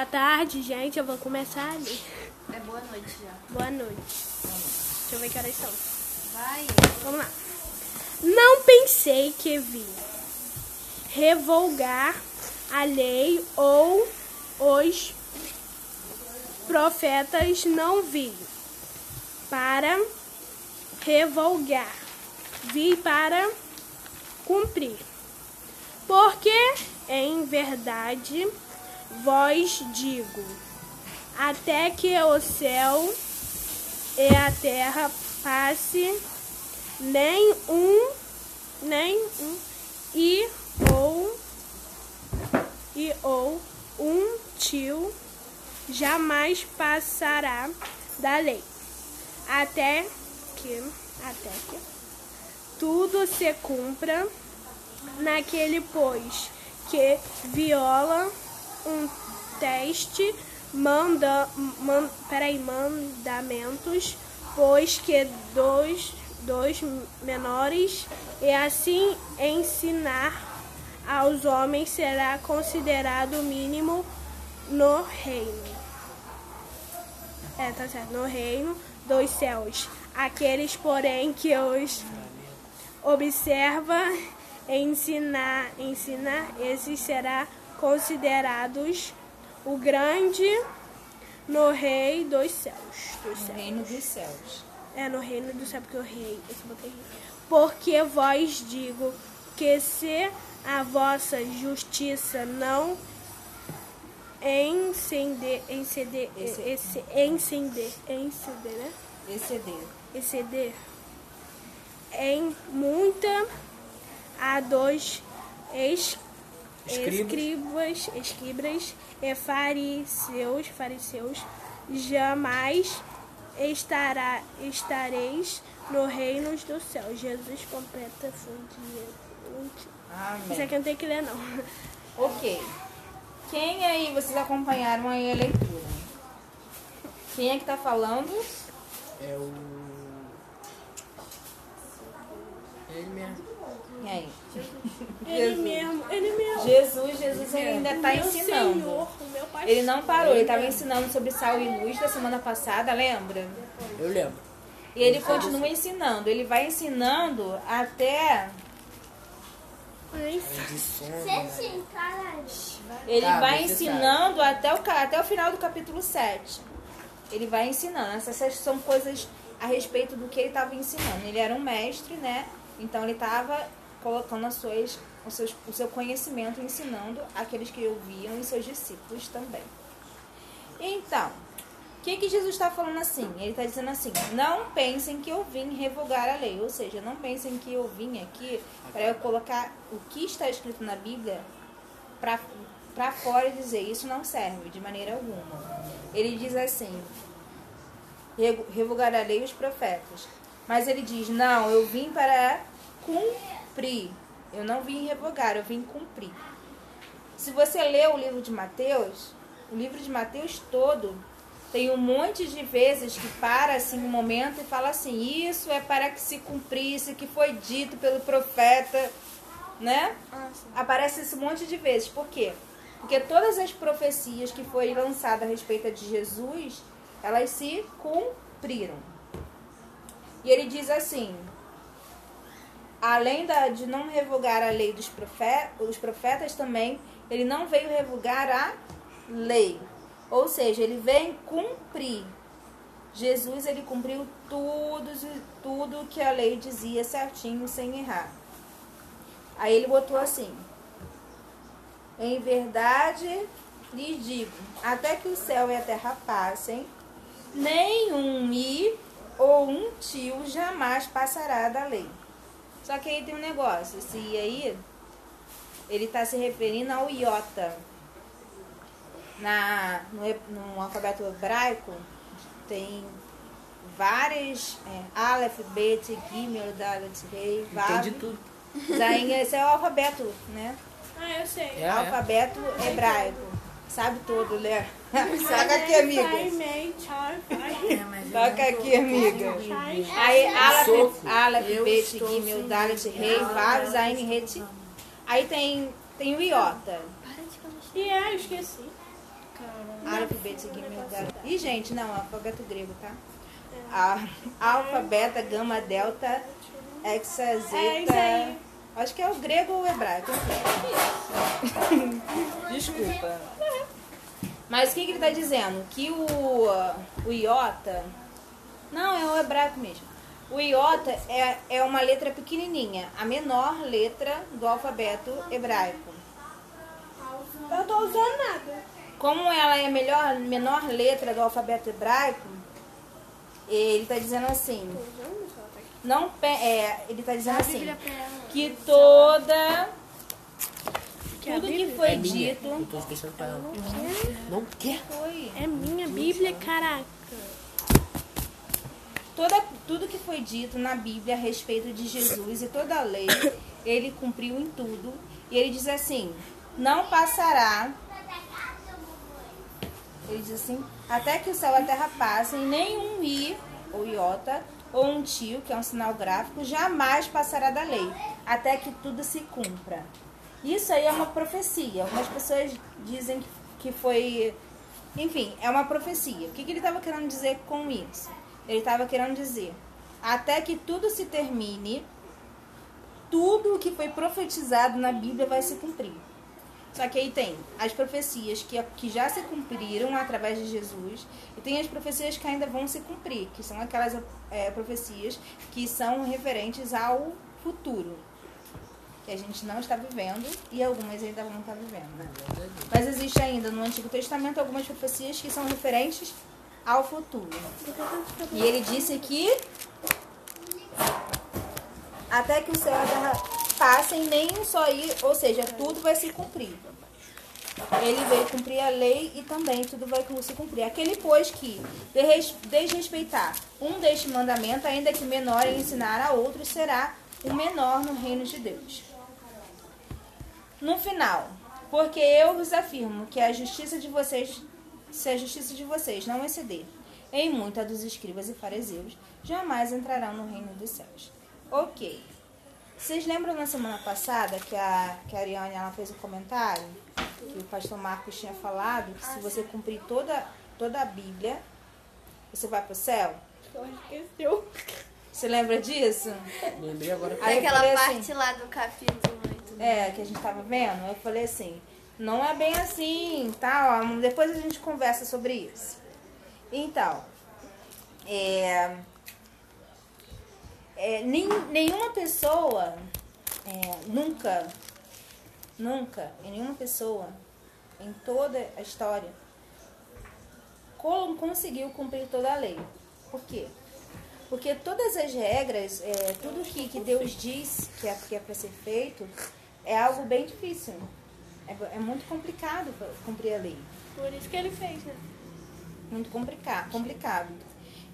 Boa tarde, gente. Eu vou começar ali. É boa noite já. Boa noite. Deixa eu ver que horas são. Vai. Vamos lá. Não pensei que vi revogar a lei ou os profetas não vi para revogar, vi para cumprir. Porque em verdade vós digo, até que o céu e a terra passe, nem um, nem um, e ou, e ou um tio jamais passará da lei, até que, até que tudo se cumpra naquele pois que viola um teste manda, man, peraí, mandamentos, pois que dois, dois menores e assim ensinar aos homens será considerado mínimo no reino. É, tá certo, no reino dos céus. Aqueles, porém, que os observa ensinar, ensinar, esses será considerados o grande no rei dos céus. Dos No céus. reino dos céus. É no reino do céu, porque o rei, botei rei. Porque vós digo que se a vossa justiça não encender, encender, Esse- encender, encender, né? Exceder. exceder em muita a dos es, Escribas. escribas, escribas e fariseus, fariseus jamais estará, estareis no reino dos céus. Jesus completa fonte. Isso aqui não tenho que ler não. Ok. Quem aí, vocês acompanharam aí a leitura? Quem é que tá falando? É o. Ele mesmo. Quem aí? Ele Jesus. mesmo, ele mesmo. Jesus, Jesus ainda está ensinando. Senhor, o meu pastor. Ele não parou, ele estava ensinando sobre sal e luz da semana passada, lembra? Eu lembro. E ele continua ensinando. Ele vai ensinando até. Caralho. Ele Tá, vai ensinando até o, até o final do capítulo 7. Ele vai ensinando. Essas são coisas a respeito do que ele estava ensinando. Ele era um mestre, né? Então ele estava colocando as suas, os seus, o seu conhecimento, ensinando aqueles que ouviam e seus discípulos também. Então, o que, que Jesus está falando assim? Ele está dizendo assim: não pensem que eu vim revogar a lei. Ou seja, não pensem que eu vim aqui para eu colocar o que está escrito na Bíblia para fora e dizer isso não serve de maneira alguma. Ele diz assim: "Revo- revogar a lei e os profetas. Mas ele diz: não, eu vim para cumprir. Eu não vim revogar, eu vim cumprir. Se você lê o livro de Mateus, o livro de Mateus todo tem um monte de vezes que para assim um momento e fala assim: isso é para que se cumprisse que foi dito pelo profeta, né? Aparece isso um monte de vezes. Por quê? Porque todas as profecias que foram lançadas a respeito de Jesus, elas se cumpriram. E ele diz assim: além da- de não revogar a lei dos profetas, os profetas também, ele não veio revogar a lei. Ou seja, ele vem cumprir. Jesus ele cumpriu tudo, tudo que a lei dizia certinho, sem errar. Aí ele botou assim: Em verdade lhes digo, até que o céu e a terra passem, nenhum i ou um tio jamais passará da lei. Só que aí tem um negócio, esse i aí, ele está se referindo ao iota. Na, no, no alfabeto hebraico tem várias é, Aleph, Bet, Gimel, Dalet, Rei, Vav. Entendi tudo. Zain, esse é o alfabeto, né? Ah, eu sei. É, é. alfabeto hebraico. Sabe tudo, né? Saca aqui, amiga. Toca aqui, amiga. Aí, Bet, estou Gimel, Dalet, Rei, Vav, Zain, Het. Aí tem, tem o iota. E é, eu esqueci. Aleph, Bet, Gimel, Dalet. Ih, gente, não, alfabeto grego, tá? A, alfa, beta, gama, delta, hexa, É zeta. Acho que é o grego ou o hebraico. Desculpa. Mas o que, que ele está dizendo? Que o, o iota. Não, é o hebraico mesmo. O iota é, é uma letra pequenininha, a menor letra do alfabeto hebraico. Eu tô usando nada. Como ela é a melhor, menor letra do alfabeto hebraico, ele está dizendo assim. Não, pe- é, ele está dizendo assim que toda tudo que foi é dito Eu tô esquecendo pra ela. Não quer? foi É minha Bíblia, caraca. toda tudo que foi dito na Bíblia a respeito de Jesus e toda a lei, ele cumpriu em tudo. E ele diz assim: não passará. Ele diz assim: até que o céu e a terra passem, nenhum i ou iota ou um tio, que é um sinal gráfico, jamais passará da lei, até que tudo se cumpra. Isso aí é uma profecia. Algumas pessoas dizem que- foi. Enfim, é uma profecia. O que, que ele estava querendo dizer com isso? Ele estava querendo dizer: até que tudo se termine, tudo o que foi profetizado na Bíblia vai se cumprir. Só que aí tem as profecias que, que já se cumpriram através de Jesus e tem as profecias que ainda vão se cumprir, que são aquelas é, profecias que são referentes ao futuro, que a gente não está vivendo e algumas ainda vão estar vivendo. Né? Mas existe ainda no Antigo Testamento algumas profecias que são referentes ao futuro. E ele disse que até que o céu e a terra passem, nem um só ir, ou seja, tudo vai se cumprir. Ele veio cumprir a lei e também tudo vai se cumprir. Aquele, pois, que desres- desrespeitar um deste mandamento, ainda que menor, e ensinar a outros, será o menor no reino de Deus. No final, porque eu vos afirmo que a justiça de vocês, se a justiça de vocês não exceder em muito a dos escribas e fariseus, jamais entrarão no reino dos céus. Ok. Vocês lembram na semana passada que a, que a Ariane ela fez um comentário que o pastor Marcos tinha falado que se você cumprir toda, toda a Bíblia, você vai para o céu? Ela esqueceu. Você lembra disso? Lembrei agora. Aí eu Daquela falei parte assim- lá do capítulo 8. É, que a gente tava vendo, eu falei assim, não é bem assim, tá? Ó, depois a gente conversa sobre isso. Então, é, é, nem, nenhuma pessoa, é, nunca, nunca, nenhuma pessoa, em toda a história, co- conseguiu cumprir toda a lei. Por quê? Porque todas as regras, é, tudo que, que Deus diz que é, que é para ser feito, é algo bem difícil. É, é muito complicado cumprir a lei. Por isso que ele fez, né? Muito complicado, complicado.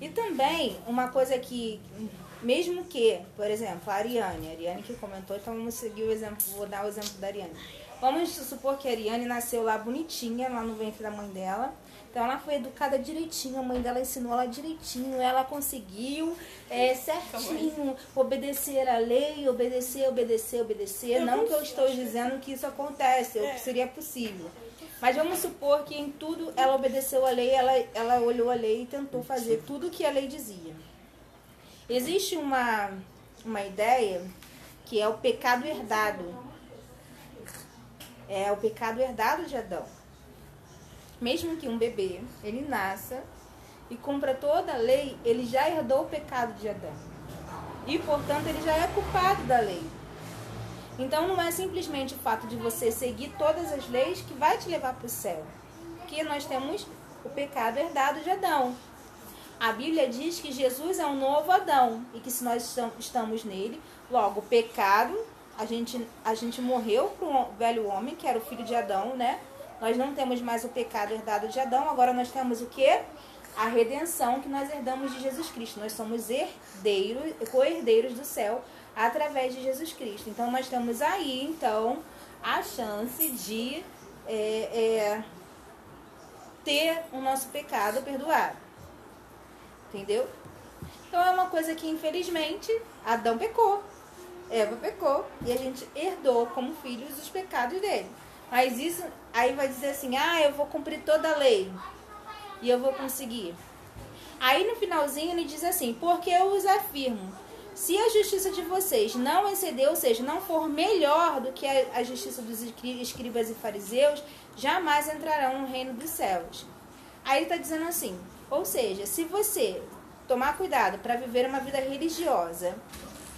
E também, uma coisa que, mesmo que, por exemplo, a Ariane, a Ariane que comentou, então vamos seguir o exemplo, vou dar o exemplo da Ariane. Vamos supor que a Ariane nasceu lá bonitinha, lá no ventre da mãe dela. Então ela foi educada direitinho, a mãe dela ensinou ela direitinho, ela conseguiu é, certinho obedecer a lei, obedecer, obedecer, obedecer. Não que eu estou dizendo que isso acontece, ou que seria possível. Mas vamos supor que em tudo ela obedeceu a lei, ela, ela olhou a lei e tentou fazer tudo o que a lei dizia. Existe uma, uma ideia que é o pecado herdado. É o pecado herdado de Adão. Mesmo que um bebê, ele nasça e cumpra toda a lei, ele já herdou o pecado de Adão. E, portanto, ele já é culpado da lei. Então não é simplesmente o fato de você seguir todas as leis que vai te levar para o céu. Porque nós temos o pecado herdado de Adão. A Bíblia diz que Jesus é um novo Adão e que se nós estam- estamos nele, logo o pecado, a gente, a gente morreu para o velho homem, que era o filho de Adão, né? Nós não temos mais o pecado herdado de Adão, agora nós temos o quê? A redenção que nós herdamos de Jesus Cristo. Nós somos herdeiros, co-herdeiros do céu através de Jesus Cristo. Então nós temos aí, então, a chance de é, é, ter o nosso pecado perdoado. Entendeu? Então é uma coisa que, infelizmente, Adão pecou, Eva pecou e a gente herdou como filhos os pecados dele. Mas isso, aí vai dizer assim, ah, eu vou cumprir toda a lei. E eu vou conseguir. Aí no finalzinho ele diz assim, porque eu os afirmo, se a justiça de vocês não exceder, ou seja, não for melhor do que a, justiça dos escri- escribas e fariseus, jamais entrarão no reino dos céus. Aí ele está dizendo assim, ou seja, se você tomar cuidado para viver uma vida religiosa,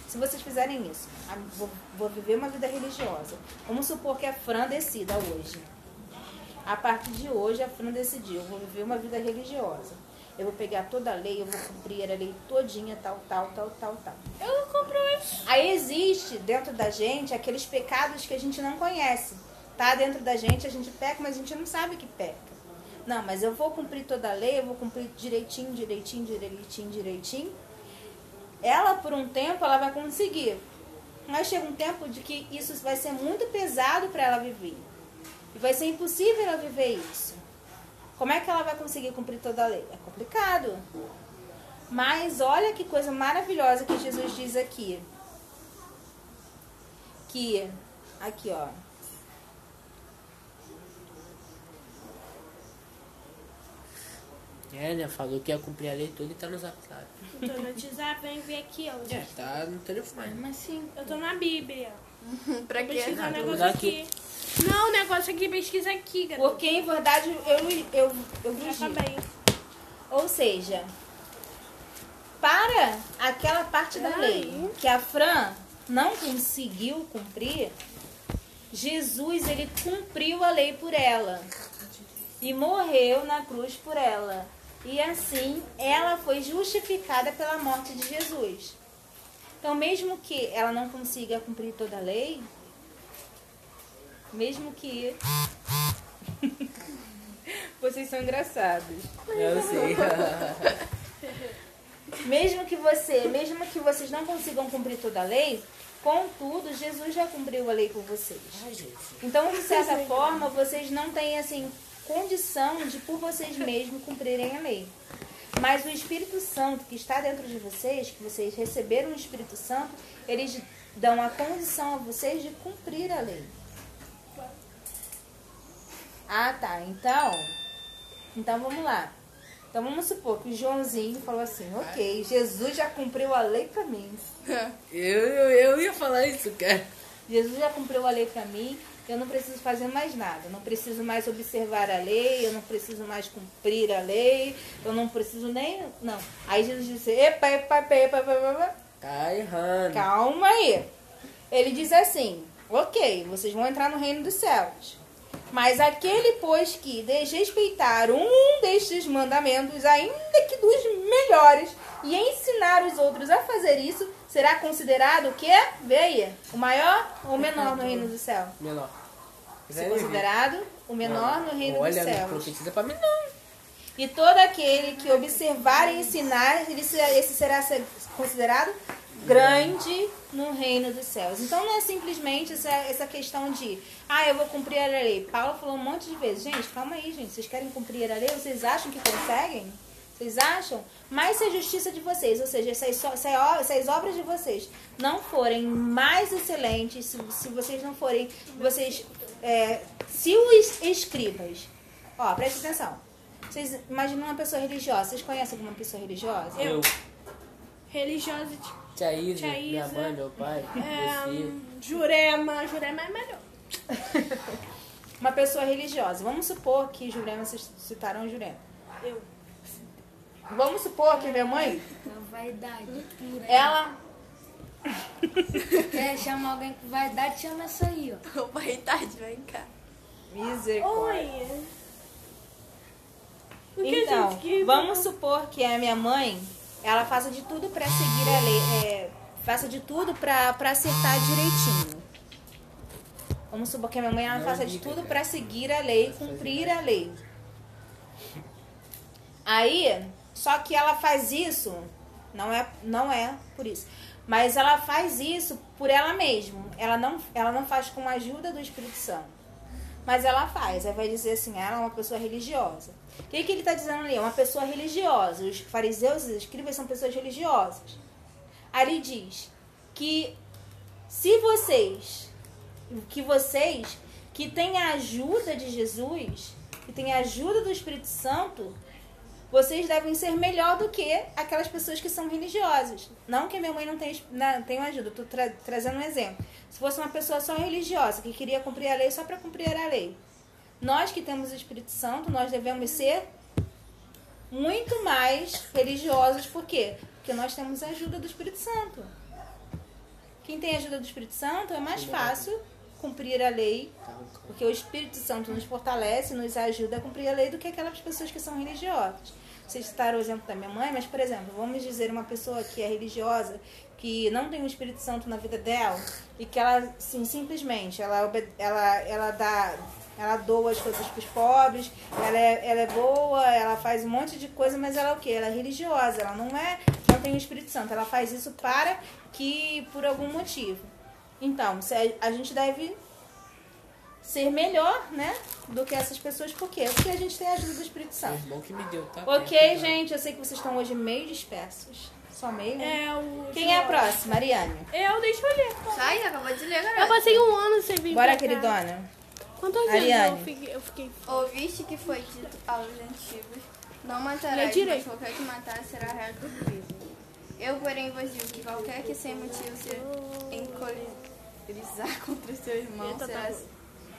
se vocês fizerem isso, vou, vou viver uma vida religiosa. Vamos supor que a Fran decida hoje. A partir de hoje, a Fran decidiu, eu vou viver uma vida religiosa. Eu vou pegar toda a lei, eu vou cumprir a lei todinha, tal, tal, tal, tal, tal. Eu não compro isso. Aí existe dentro da gente aqueles pecados que a gente não conhece. Tá dentro da gente, a gente peca, mas a gente não sabe que peca. Não, mas eu vou cumprir toda a lei, eu vou cumprir direitinho, direitinho, direitinho, direitinho. Ela, por um tempo, ela vai conseguir. Mas chega um tempo de que isso vai ser muito pesado para ela viver. E vai ser impossível ela viver isso. Como é que ela vai conseguir cumprir toda a lei? É complicado. Mas olha que coisa maravilhosa que Jesus diz aqui. Que, aqui ó. É, né? Falou que ia cumprir a lei toda e tá no zap zap. Eu tô no WhatsApp, vem ver aqui, ó. É, tá no telefone. Mas sim. Eu tô na Bíblia. pra quê? pesquisar um negócio vou aqui. Não, o negócio aqui, pesquisa aqui, garoto. Porque em verdade eu, eu, eu tá digo. bem. Ou seja, para aquela parte da lei que a Fran não conseguiu cumprir, Jesus ele cumpriu a lei por ela e morreu na cruz por ela. E assim ela foi justificada pela morte de Jesus. Então, mesmo que ela não consiga cumprir toda a lei, mesmo que vocês são engraçados. Eu sei. Mesmo que você, mesmo que vocês não consigam cumprir toda a lei, contudo, Jesus já cumpriu a lei por vocês. Ai. Então, de certa forma, vocês não têm assim condição de por vocês mesmos cumprirem a lei. Mas o Espírito Santo que está dentro de vocês, que vocês receberam o Espírito Santo, eles dão a condição a vocês de cumprir a lei. Ah, tá. Então, então vamos lá. Então vamos supor que o Joãozinho falou assim, ok, Jesus já cumpriu a lei pra mim. Eu, eu, eu ia falar isso, cara. Jesus já cumpriu a lei pra mim, eu não preciso fazer mais nada. Eu não preciso mais observar a lei, eu não preciso mais cumprir a lei, eu não preciso nem. Não. Aí Jesus disse: epa, epa, epa, epa, epa, epa. Tá errando. calma aí. Ele diz assim: ok, vocês vão entrar no reino dos céus. Mas aquele, pois, que desrespeitar um destes mandamentos, ainda que dos melhores, e ensinar os outros a fazer isso, será considerado o quê? Vê aí, o maior ou o menor no reino do céu? Menor. Ser considerado o menor no reino Olha, dos não céus. profetiza pra mim não. E todo aquele que observar e ensinar, ele será, esse será ser- considerado grande no reino dos céus. Então não é simplesmente essa, essa questão de, ah, eu vou cumprir a lei. Paulo falou um monte de vezes, gente, calma aí, gente, vocês querem cumprir a lei? Vocês acham que conseguem? Vocês acham? Mas se a justiça de vocês, ou seja, se as, se obras de vocês não forem mais excelentes, se, se vocês não forem, vocês, é, se os escribas, ó, presta atenção, vocês imaginam uma pessoa religiosa, vocês conhecem alguma pessoa religiosa? Eu, Religiosa, tipo, tia Isa, Tia minha Isa. mãe, meu pai, é, Jurema. Jurema é melhor. Uma pessoa religiosa. Vamos supor que Jurema, vocês citaram Jurema. Eu. Vamos supor que minha mãe, Vaidade ela Quer chamar alguém com vaidade, chama essa aí, ó. Vaidade, vem cá. Misericórdia. Oi. O que, Então, vamos supor que a minha mãe, ela faça de tudo pra seguir a lei, é, faça de tudo pra pra acertar direitinho. Vamos supor que a minha mãe ela Não faça de tudo cara. pra seguir a lei, cumprir a lei. Aí, só que ela faz isso, não é, não é por isso, mas ela faz isso por ela mesma. Ela não, ela não faz com a ajuda do Espírito Santo. Mas ela faz, aí vai dizer assim, ela é uma pessoa religiosa. O que, que ele está dizendo ali? É uma pessoa religiosa. Os fariseus e os escribas são pessoas religiosas. Ele diz que se vocês, que vocês que tem a ajuda de Jesus, que tem a ajuda do Espírito Santo, vocês devem ser melhor do que aquelas pessoas que são religiosas. Não que minha mãe não tenha, não, tenha ajuda, estou tra trazendo um exemplo. Se fosse uma pessoa só religiosa, que queria cumprir a lei só para cumprir a lei. Nós que temos o Espírito Santo, nós devemos ser muito mais religiosos. Por quê? Porque nós temos a ajuda do Espírito Santo. Quem tem a ajuda do Espírito Santo é mais fácil cumprir a lei, porque o Espírito Santo nos fortalece, nos ajuda a cumprir a lei do que aquelas pessoas que são religiosas. Vocês citaram o exemplo da minha mãe, mas, por exemplo, vamos dizer uma pessoa que é religiosa, que não tem o Espírito Santo na vida dela, e que ela, sim, simplesmente, ela, ela, ela dá ela doa as coisas para os pobres, ela é, ela é boa, ela faz um monte de coisa, mas ela é o quê? Ela é religiosa, ela não é, não tem o Espírito Santo, ela faz isso para que, por algum motivo. Então, se a, a gente deve ser melhor, né, do que essas pessoas, por quê? Porque a gente tem a ajuda do Espírito Santo. irmão que me deu, tá? Ok, perto, gente, eu sei que vocês estão hoje meio dispersos. Só meio, né? É o. Quem é a próxima, Ariane? Eu, deixa eu ler. Sai, acabou de ler, Eu garoto. passei um ano sem vir Bora, queridona. Quantos anos Ariane. eu fiquei? Eu fiquei... Ouviste que foi dito aos antigos: Não matarás, mas qualquer que matar será réu do juízo. Eu, porém, vos digo que qualquer que sem motivo se encolerizar contra seu irmão Eita, tá será bom.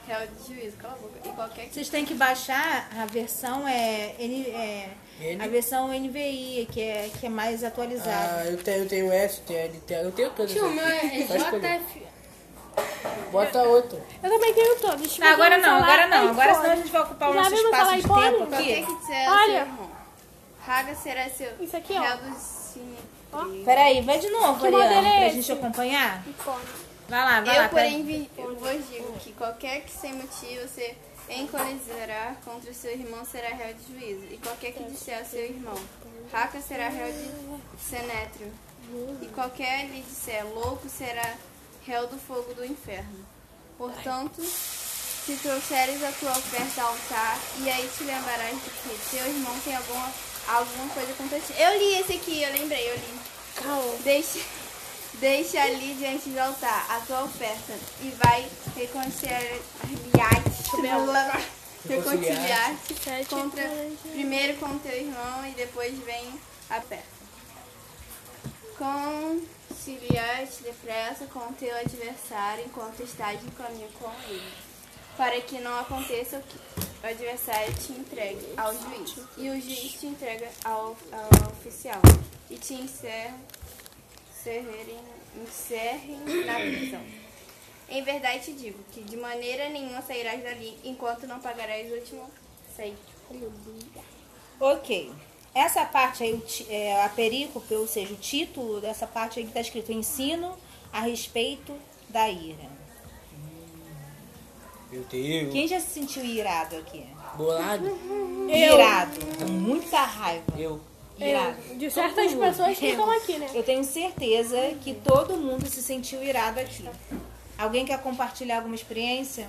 réu de juízo. Cala a boca. E qualquer que Vocês têm que baixar a versão é, N, é N? a versão NVI, que é que é mais atualizada. Ah, eu tenho, eu tenho S, tenho L, tenho, eu tenho todas. Tio, o meu é. JF. Bota outro. Eu também tenho todos. Tá, agora não, agora não. Agora senão a gente vai ocupar o nosso espaço de tempo aqui. que disser Olha. Raga será seu Isso aqui, ó. Peraí, vai de novo, Ariane, é pra gente acompanhar. Vai lá, vai Eu, lá. porém, vi- eu vos digo que qualquer que sem motivo se encolerizará contra seu irmão será réu de juízo, e qualquer que disser a seu irmão, raca será réu de senétrio, e qualquer lhe disser louco será réu do fogo do inferno. Portanto, se trouxeres a tua oferta ao altar, e aí te lembrarás de que teu irmão tem alguma, alguma coisa contra ti. Eu li esse aqui, eu lembrei, eu li. Calma. Deixe, deixe ali diante do altar a tua oferta e vai reconciliar-te reconciliar-te contra, quarenta. primeiro com teu irmão e depois vem a oferta. Conciliar-te depressa com teu adversário enquanto estás no caminho com ele, para que não aconteça o que o adversário te entregue ao juiz e o juiz te entrega ao, ao oficial e te encerre encerrem, encerrem na prisão. Em verdade te digo que de maneira nenhuma sairás dali enquanto não pagarás o último cento. Ok. Essa parte aí, é, a perícope, ou seja, o título dessa parte aí que tá escrito ensino a respeito da ira. Meu Deus. Quem já se sentiu irado aqui? Bolado? Irado. Com muita raiva. Eu. Irado. Eu, de certas pessoas que ficam aqui, né? Eu tenho certeza que todo mundo se sentiu irado aqui. Alguém quer compartilhar alguma experiência?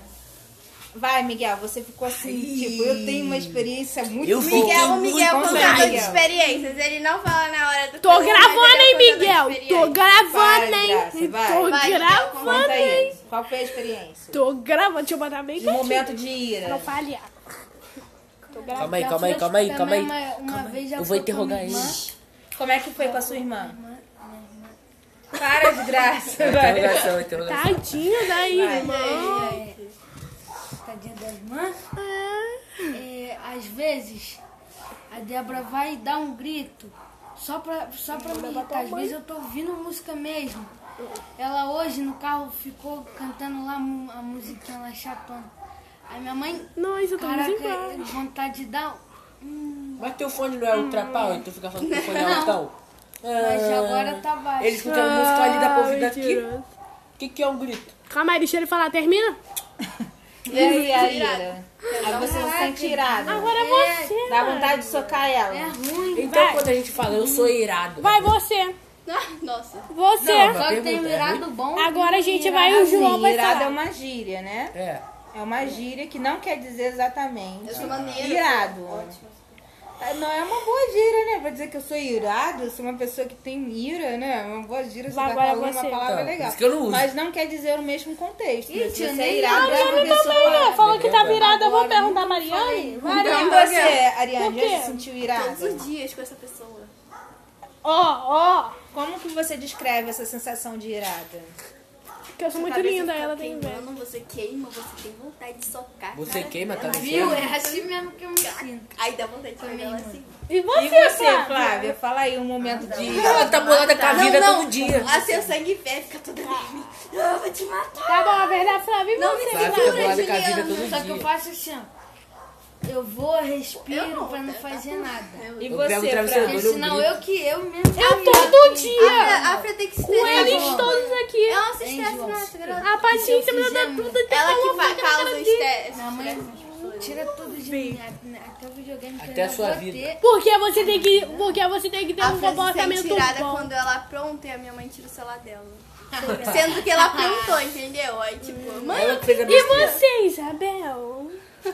Vai, Miguel, você ficou assim, Ai. tipo, eu tenho uma experiência muito Eu. Miguel, o Miguel Conta aí, contador de Miguel. experiências. Ele não fala na hora do Tô gravando, é hein, Miguel? Tô gravando, hein? Tô Vai, gravando, hein? qual foi a experiência? Tô gravando. Deixa eu botar bem No quietinho. momento de ira. Não falhar. Tô gravando. Calma aí, calma aí, calma aí, calma aí. Calma aí. vez já Eu vou interrogar irmã. Como é que foi com a sua irmã? Para de graça, vai. Interrogação, interrogação. Tadinho da irmã. Tadinha da irmã. É, às vezes, a Débora vai dar um grito só pra, só pra me irritar. Às vezes eu tô ouvindo música mesmo. Ela hoje no carro ficou cantando lá a musiquinha lá chatona. Aí minha mãe, Não, isso tá caraca, igual. vontade de dar. um- Mas teu fone não é ultra pau, então fica falando que teu fone é altão. Mas agora tá baixo. Ele escutando música ali pra ouvir daqui. O que, que é um grito? Calma aí, deixa ele falar. Termina? E aí, a ira? Aí você se sente irado. Agora é você. Dá vontade de socar ela. É ruim. Então Vai. quando a gente fala eu sou irado. Vai você. Ah, Nossa. Você. Não, Só que tem um é irado bom. Agora a gente vai, o João vai irado é falar. uma gíria, né? É. É uma gíria que não quer dizer exatamente Eu sou maneiro. irado. Ótimo. Não é uma boa gíria, né? Pra dizer que eu sou irado, eu sou uma pessoa que tem ira, né? Uma boa gíria, você Vai, tá agora falando você. uma palavra Tá, por legal. que eu não uso. Mas não quer dizer o mesmo contexto. né? Se tia, você nem é irado, é uma pessoa... Também, falou que tá virada, eu vou perguntar a Mariane. E Mariane, você, Ariane, já se sentiu irada? Todos os dias com essa pessoa. ó, ó, Como que você descreve essa sensação de irada? Que eu sou muito linda, ela tem inveja. queimando, Você queima, você tem vontade de socar. Você cara queima, tá dela. me Viu? É assim mesmo que eu me sinto. Aí dá vontade de ela assim. E você, E você, Flávia? Flávia? Fala aí um momento de... Ela tá bolada com a vida todo dia. A seu sangue ferve, fica toda vermelha. Eu vou te matar. Tá bom, a verdade, Flávia, e Não você? me Flávia segura, fica bolada com a vida Só que eu faço assim, ó. Eu vou, respiro Eu não, pra não tá fazer nada. E você, Fran? senão eu que eu mesmo. Eu todo dia. A Afra tem que se Com eles todos aqui. Ela não se Hein, estressa, João? não, essa garota. A paciência me dá tudo. tem Ela uma que na causa estresse. Minha mãe tira tudo de mim. Até o videogame que Até a sua vida. ter. Porque você tem que, porque você tem que ter A um Fran comportamento tirada bom. quando ela apronta e a minha mãe tira o celular dela. Sendo que ela aprontou, entendeu? Aí, tipo, mãe, a E você, Isabel?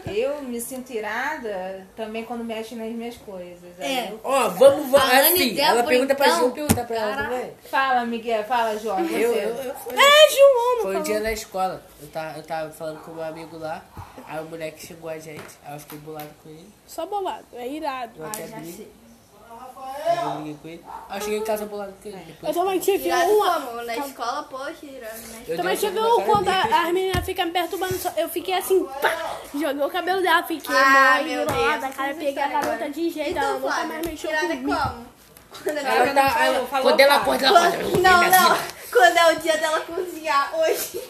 Eu me sinto irada também quando mexe nas minhas coisas. É. Ó, vamos, vamos. A Anne Assim, Débora, ela pergunta pra então, gente, pergunta pra ela também. Fala, Miguel. Fala, João. Você. Eu, eu, eu fui, É, João, não foi um dia na escola. Eu tava, eu tava falando com o meu amigo lá. Aí o moleque xingou a gente. Aí eu fiquei bolado com ele. Só bolado, é irado. Eu até já sei. Eu briguei com ele. Aí eu cheguei em casa bolado com ele. Eu também tive como? Na escola, poxa, tirada na eu Também tive um quando a- as meninas ficam me perturbando. só- Eu fiquei assim, pá, joguei o cabelo dela, fiquei Ah, mó meu enrolada. Deus. Cara, peguei a garota de jeito, ela Então, nunca mais mexeu comigo. como? Quando ela- Ela tá, falou, ela, quando ela acorda, ela fala. Quando- Não, não. Quando é o dia dela cozinhar hoje.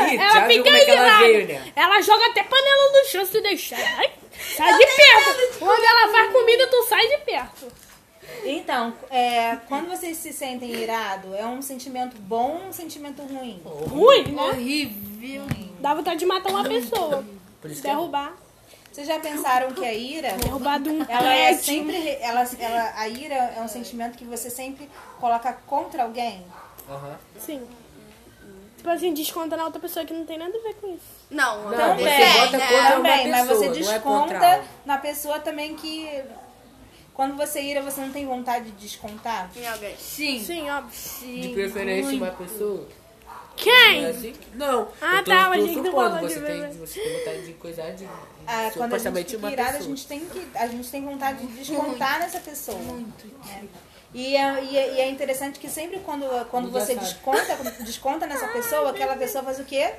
Aí, Ela viu fica como é que ela irada. veio, né? Ela joga até panela no chão se deixar. Ai, sai de perto. Quando ela faz comida, tu sai de perto. Então, é, quando vocês se sentem irado, é um sentimento bom ou um sentimento ruim? Ruim, né? Horrível. Dá vontade de matar uma pessoa. Por isso que Derrubar. Vocês já pensaram que a ira, Derrubar de um ela é sempre, ela, ela, a ira é um sentimento que você sempre coloca contra alguém? Aham. Sim. Tipo assim, desconta na outra pessoa que não tem nada a ver com isso. Não, Não, não você bota né? contra- Também, mas pessoa, você não é desconta algo. na pessoa também que quando você ira, você não tem vontade de descontar? Em alguém. Sim. Sim, óbvio. De preferência uma pessoa. Não é Quem? assim? Não. Ah, eu tô, tá, tô mas achei que tu supondo, falou de você tem, você tem vontade de coisar de, Ah, quando a gente fica uma irada, a gente tem que a gente tem vontade de descontar nessa pessoa. Muito. E é, e, é, e é interessante que sempre quando, quando você desconta, desconta nessa pessoa, aquela pessoa faz o quê?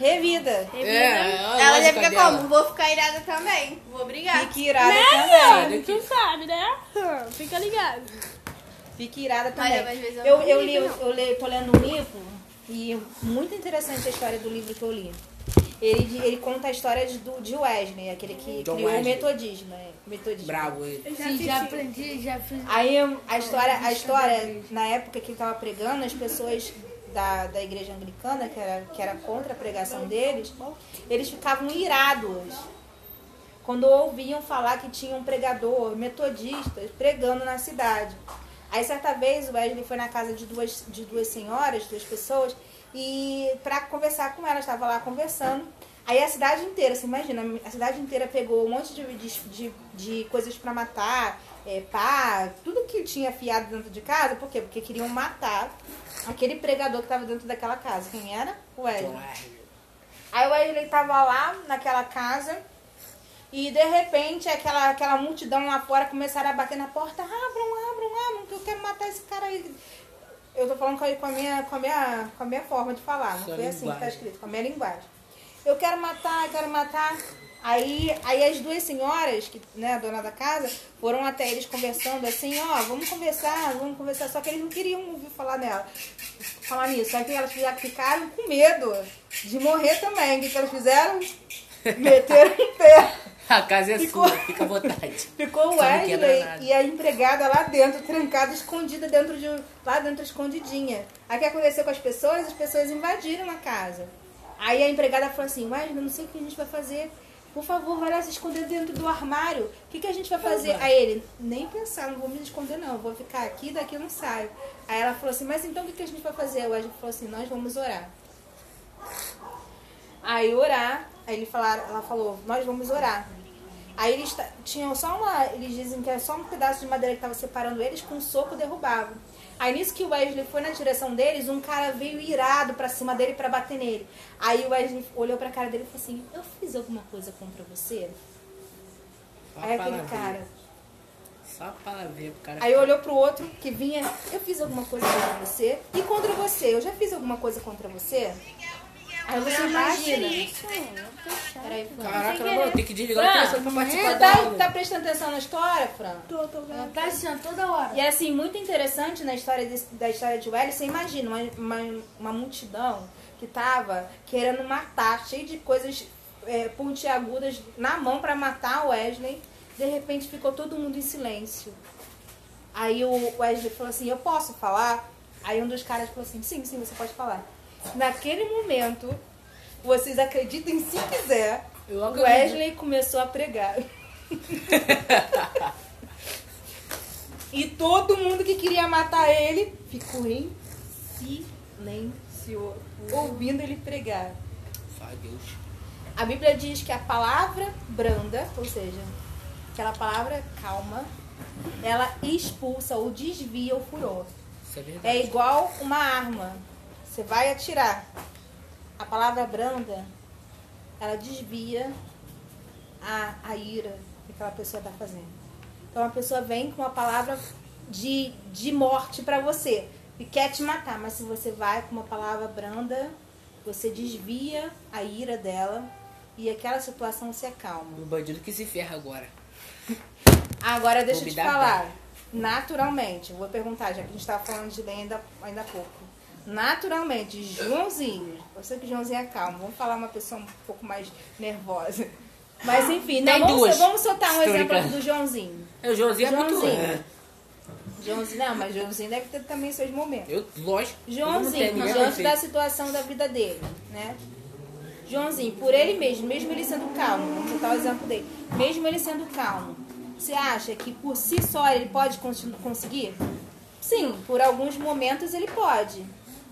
Revida. É, a Ela já fica dela. como? Vou ficar irada também. Vou brigar. Fique irada Né? também. Tu sabe, né? Fica ligado. Fique irada Olha, também. vezes eu Eu, eu, li, não. eu li, tô lendo um livro e muito interessante a história do livro que eu li. Ele, ele conta a história de, do, de Wesley, aquele que John criou o Wesley. metodismo. Né? metodismo. Bravo ele. Eu já Sim, já aprendi, já fiz. Aí a história, a história, na época que ele estava pregando, as pessoas da, da igreja anglicana, que era, que era contra a pregação deles, eles ficavam irados quando ouviam falar que tinha um pregador metodista pregando na cidade. Aí certa vez o Wesley foi na casa de duas, de duas senhoras, duas pessoas, e para conversar com elas, estava lá conversando. Aí a cidade inteira, você imagina, a cidade inteira pegou um monte de, de, de, de coisas para matar, é, pá, tudo que tinha afiado dentro de casa, por quê? Porque queriam matar aquele pregador que estava dentro daquela casa. Quem era? O Wesley. Aí o Wesley tava lá naquela casa e de repente aquela, aquela multidão lá fora começaram a bater na porta. Abram, abram, abram, que eu quero matar esse cara aí. Eu tô falando com a, minha, com, a, minha, com a minha forma de falar, não foi assim que tá linguagem. escrito, com a minha linguagem. Eu quero matar, eu quero matar. Aí, aí as duas senhoras, que, né, a dona da casa, foram até eles conversando assim, ó, vamos conversar, vamos conversar. Só que eles não queriam ouvir falar nela. Falar nisso. Só que elas fizeram- ficaram com medo de morrer também. O que, que elas fizeram? Meteram em pé. A casa é Ficou- sua, fica à vontade. Ficou o Wesley e a empregada lá dentro, trancada, escondida dentro de um- lá dentro, escondidinha. Aí o que aconteceu com as pessoas? As pessoas invadiram a casa. Aí a empregada falou assim, Wesley, não sei o que a gente vai fazer. Por favor, vai lá se esconder dentro do armário. O que, que a gente vai fazer? Aí ele, nem pensar, não vou me esconder não, vou ficar aqui, daqui eu não saio. Aí ela falou assim, mas então o que, que a gente vai fazer? O Wesley falou assim, nós vamos orar. Aí orar, aí ele falaram, ela falou, nós vamos orar. Aí eles tinham só uma. Eles dizem que era só um pedaço de madeira que estava separando eles, com um soco derrubava. Aí nisso que o Wesley foi na direção deles, um cara veio irado pra cima dele pra bater nele. Aí o Wesley olhou pra cara dele e falou assim: Eu fiz alguma coisa contra você? Só Aí aquele cara. Só palavrinha pro cara. Aí olhou pro outro que vinha, eu fiz alguma coisa contra você? E contra você? Eu já fiz alguma coisa contra você? Aí você imagina. Peraí. Caraca, mano, tem que desligar o Fran, telefone pra participar Você da tá, aula. tá prestando atenção na história, Fran? Tô, tô vendo. Ela tá ó, toda hora. E é assim, muito interessante na história desse- da história de Wesley, você imagina uma, uma, uma multidão que tava querendo matar, cheio de coisas é, pontiagudas na mão pra matar o Wesley. De repente ficou todo mundo em silêncio. Aí o Wesley falou assim, eu posso falar? Aí um dos caras falou assim, sim, sim, você pode falar. Naquele momento, vocês acreditem se quiser, Eu acredito. Wesley começou a pregar. e todo mundo que queria matar ele ficou em silêncio, ouvindo ele pregar. Deus. A Bíblia diz que a palavra branda, ou seja, aquela palavra calma, ela expulsa ou desvia o furor. Isso é verdade. É igual uma arma. Você vai atirar. A palavra branda, ela desvia a, a ira que aquela pessoa está fazendo. Então a pessoa vem com uma palavra de, de morte para você e quer te matar. Mas se você vai com uma palavra branda, você desvia a ira dela e aquela situação se acalma. Um bandido que se ferra agora. Agora deixa eu te falar. Naturalmente, eu vou perguntar, já que a gente estava falando de lei ainda, ainda há pouco. Naturalmente, Joãozinho, eu sei que Joãozinho é calmo, vamos falar uma pessoa um pouco mais nervosa. Mas enfim, Tem vamos, duas. vamos soltar um Tô exemplo do Joãozinho. O Joãozinho é muito. Joãozinho. É. Joãozinho, não, mas Joãozinho deve ter também seus momentos. Eu, lógico. Joãozinho, é diante da situação da vida dele, né? Joãozinho, por ele mesmo, mesmo ele sendo calmo, vamos botar o exemplo dele, mesmo ele sendo calmo, você acha que por si só ele pode conseguir? Sim, por alguns momentos ele pode.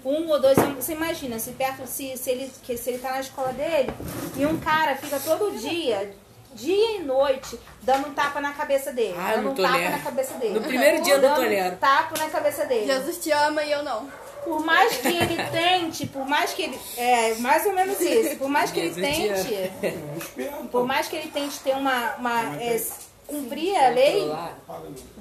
Um ou dois, você imagina, se perto, se, se ele, que, se ele tá na escola dele e um cara fica todo dia, dia e noite, dando um tapa na cabeça dele, Ah, eu dando um tapa lendo. na cabeça dele. No primeiro dia eu não tô dando lendo. um tapa na cabeça dele Jesus te ama e eu não. por mais que ele tente, por mais que ele. É, mais ou menos isso. Por mais que ele tente. Por mais que ele tente ter uma. uma é, cumprir a lei, Controlar.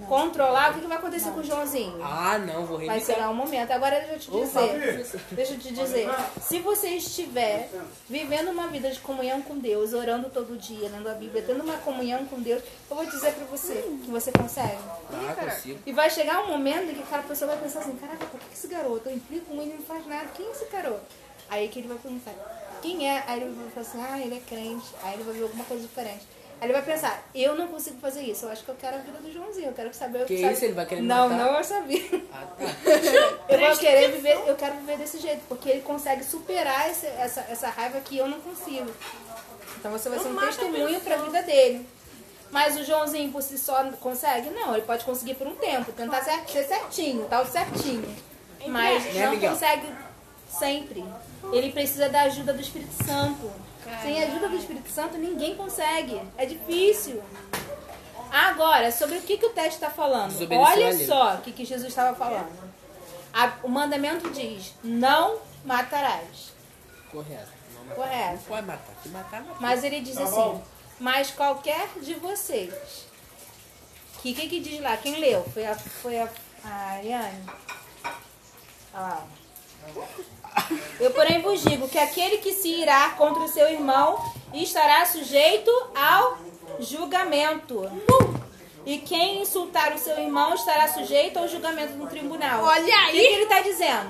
controlar, o que, que vai acontecer com o Joãozinho? Ah, não, vou Vai revisar. chegar um momento. Agora deixa eu te dizer. Deixa eu te dizer. Se você estiver vivendo uma vida de comunhão com Deus, orando todo dia, lendo a Bíblia, tendo uma comunhão com Deus, eu vou dizer pra você que você consegue. Ah, consigo. E vai chegar um momento em que aquela pessoa vai pensar assim, caraca, por que esse garoto? Eu implico muito e não faz nada. Quem é esse garoto? Aí que ele vai perguntar, quem é? Aí ele vai falar assim, ah, ele é crente. Aí ele vai ver alguma coisa diferente. Aí ele vai pensar, eu não consigo fazer isso. Eu acho que eu quero a vida do Joãozinho. Eu quero saber o Que sabe- isso? Ele vai querer Não, matar? não eu sabia. Ah, tá. Eu vou querer viver, eu quero viver desse jeito, porque ele consegue superar esse- essa, essa raiva que eu não consigo. Então você vai ser um testemunho para a vida dele. Mas o Joãozinho por si só consegue? Não, ele pode conseguir por um tempo, tentar ser, ser certinho, tal certinho. Mas Né, não consegue sempre. Ele precisa da ajuda do Espírito Santo. Sem a ajuda do Espírito Santo, ninguém consegue. É difícil. Agora, sobre o que, que o texto está falando? Desobedeceu a Olha só o que, que Jesus estava falando. A- o mandamento diz: não matarás. Correto. Não. Correto. Não pode matar. Se matar, matar. Mas ele diz assim: mas qualquer de vocês. Que que, que diz lá? Quem leu? Foi a, foi a, a Ariane? Olha lá. Eu, porém, vos digo que aquele que se irá contra o seu irmão estará sujeito ao julgamento. E quem insultar o seu irmão estará sujeito ao julgamento no tribunal. Olha O que, que ele está dizendo?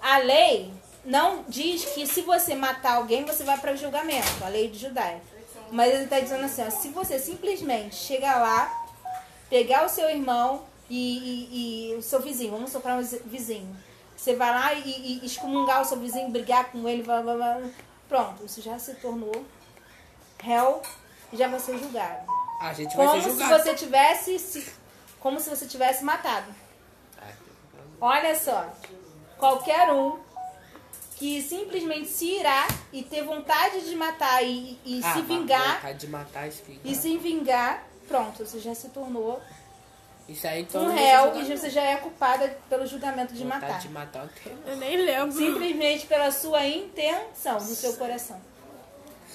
A lei não diz que se você matar alguém, você vai para o julgamento. A lei de Judá. Mas ele está dizendo assim, ó, se você simplesmente chegar lá, pegar o seu irmão e, e- e o seu vizinho, vamos soprar um zi- vizinho. Você vai lá e, e excomungar o seu vizinho, brigar com ele, blá, blá, blá. pronto, isso já se tornou réu e já vai ser julgado. A gente vai Como ser se julgado. você tivesse se, como se você tivesse matado. Olha só, qualquer um que simplesmente se irá e ter vontade de matar e, e Ah, se vingar, vontade de matar, se vingar. e se vingar, pronto, você já se tornou Isso aí então. um réu e você já é culpada pelo julgamento de. Vontade matar. de matar não tem. Eu nem lembro. Simplesmente pela sua intenção do seu coração.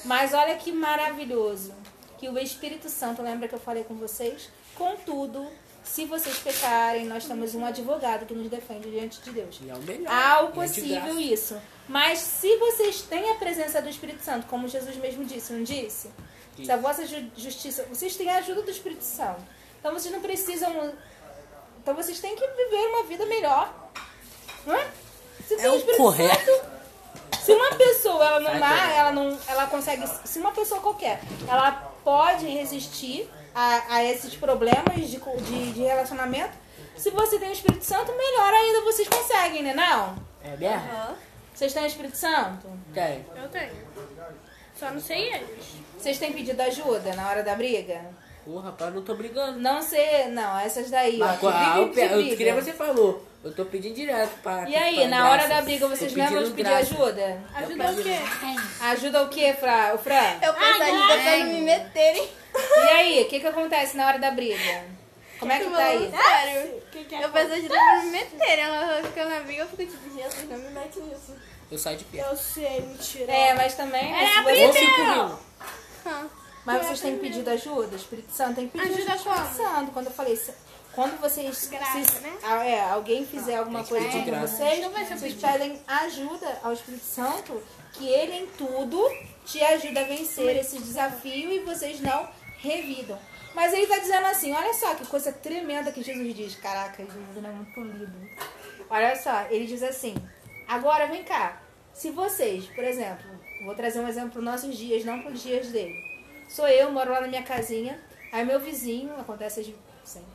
Mas olha que maravilhoso que o Espírito Santo, lembra que eu falei com vocês? Contudo, se vocês pecarem, nós temos um advogado que nos defende diante de Deus. E é o melhor. Há o E é de possível isso. Mas se vocês têm a presença do Espírito Santo, como Jesus mesmo disse, não disse? Se a vossa ju- justiça. Vocês têm a ajuda do Espírito Santo. Então vocês não precisam. Então vocês têm que viver uma vida melhor. Não é? Se É o correto. Santo. Se uma pessoa ela não também. ela não, ela consegue. Se uma pessoa qualquer, ela pode resistir a, a esses problemas de, de, de relacionamento. Se você tem o Espírito Santo, melhor ainda vocês conseguem, né? Não? É mesmo? Vocês têm o Espírito Santo? Tem. Eu tenho. Só não sei eles. Vocês têm pedido ajuda na hora da briga? Pô, rapaz, não tô brigando. Não sei, não, essas daí, ó. Mas, que briga eu, eu, briga. que nem você falou. Eu tô pedindo direto pra. E aí, pra na hora da briga, vocês de pedindo pedir ajuda? Ajuda o quê? Ajuda o quê, Fra? O Fran? Eu peço ajuda pra não me meterem. E aí, o que que acontece na hora da briga? Como é que tá aí? Sério. Que que é Eu peço ajuda pra não me meterem. Ela fica na briga, eu fico tipo, Jesus, não me mete nisso. Eu saio de perto. Eu sei, mentira. É, mas também... né, se Ou Mas vocês têm pedido ajuda? O Espírito Santo tem pedido Ajuda ajuda. ao Espírito Santo. Quando eu falei... Quando vocês... Graça, se- né? ah, é, alguém fizer alguma coisa graça. vocês, vocês pedem ajuda ao Espírito Santo, que ele em tudo te ajuda a vencer esse desafio e vocês não revidam. Mas ele tá dizendo assim, olha só que coisa tremenda que Jesus diz. Caraca, Jesus não é muito lindo. Olha só, ele diz assim, agora vem cá, se vocês, por exemplo, vou trazer um exemplo para nossos dias, não para os dias dele. Sou eu, moro lá na minha casinha, aí meu vizinho, acontece de sempre,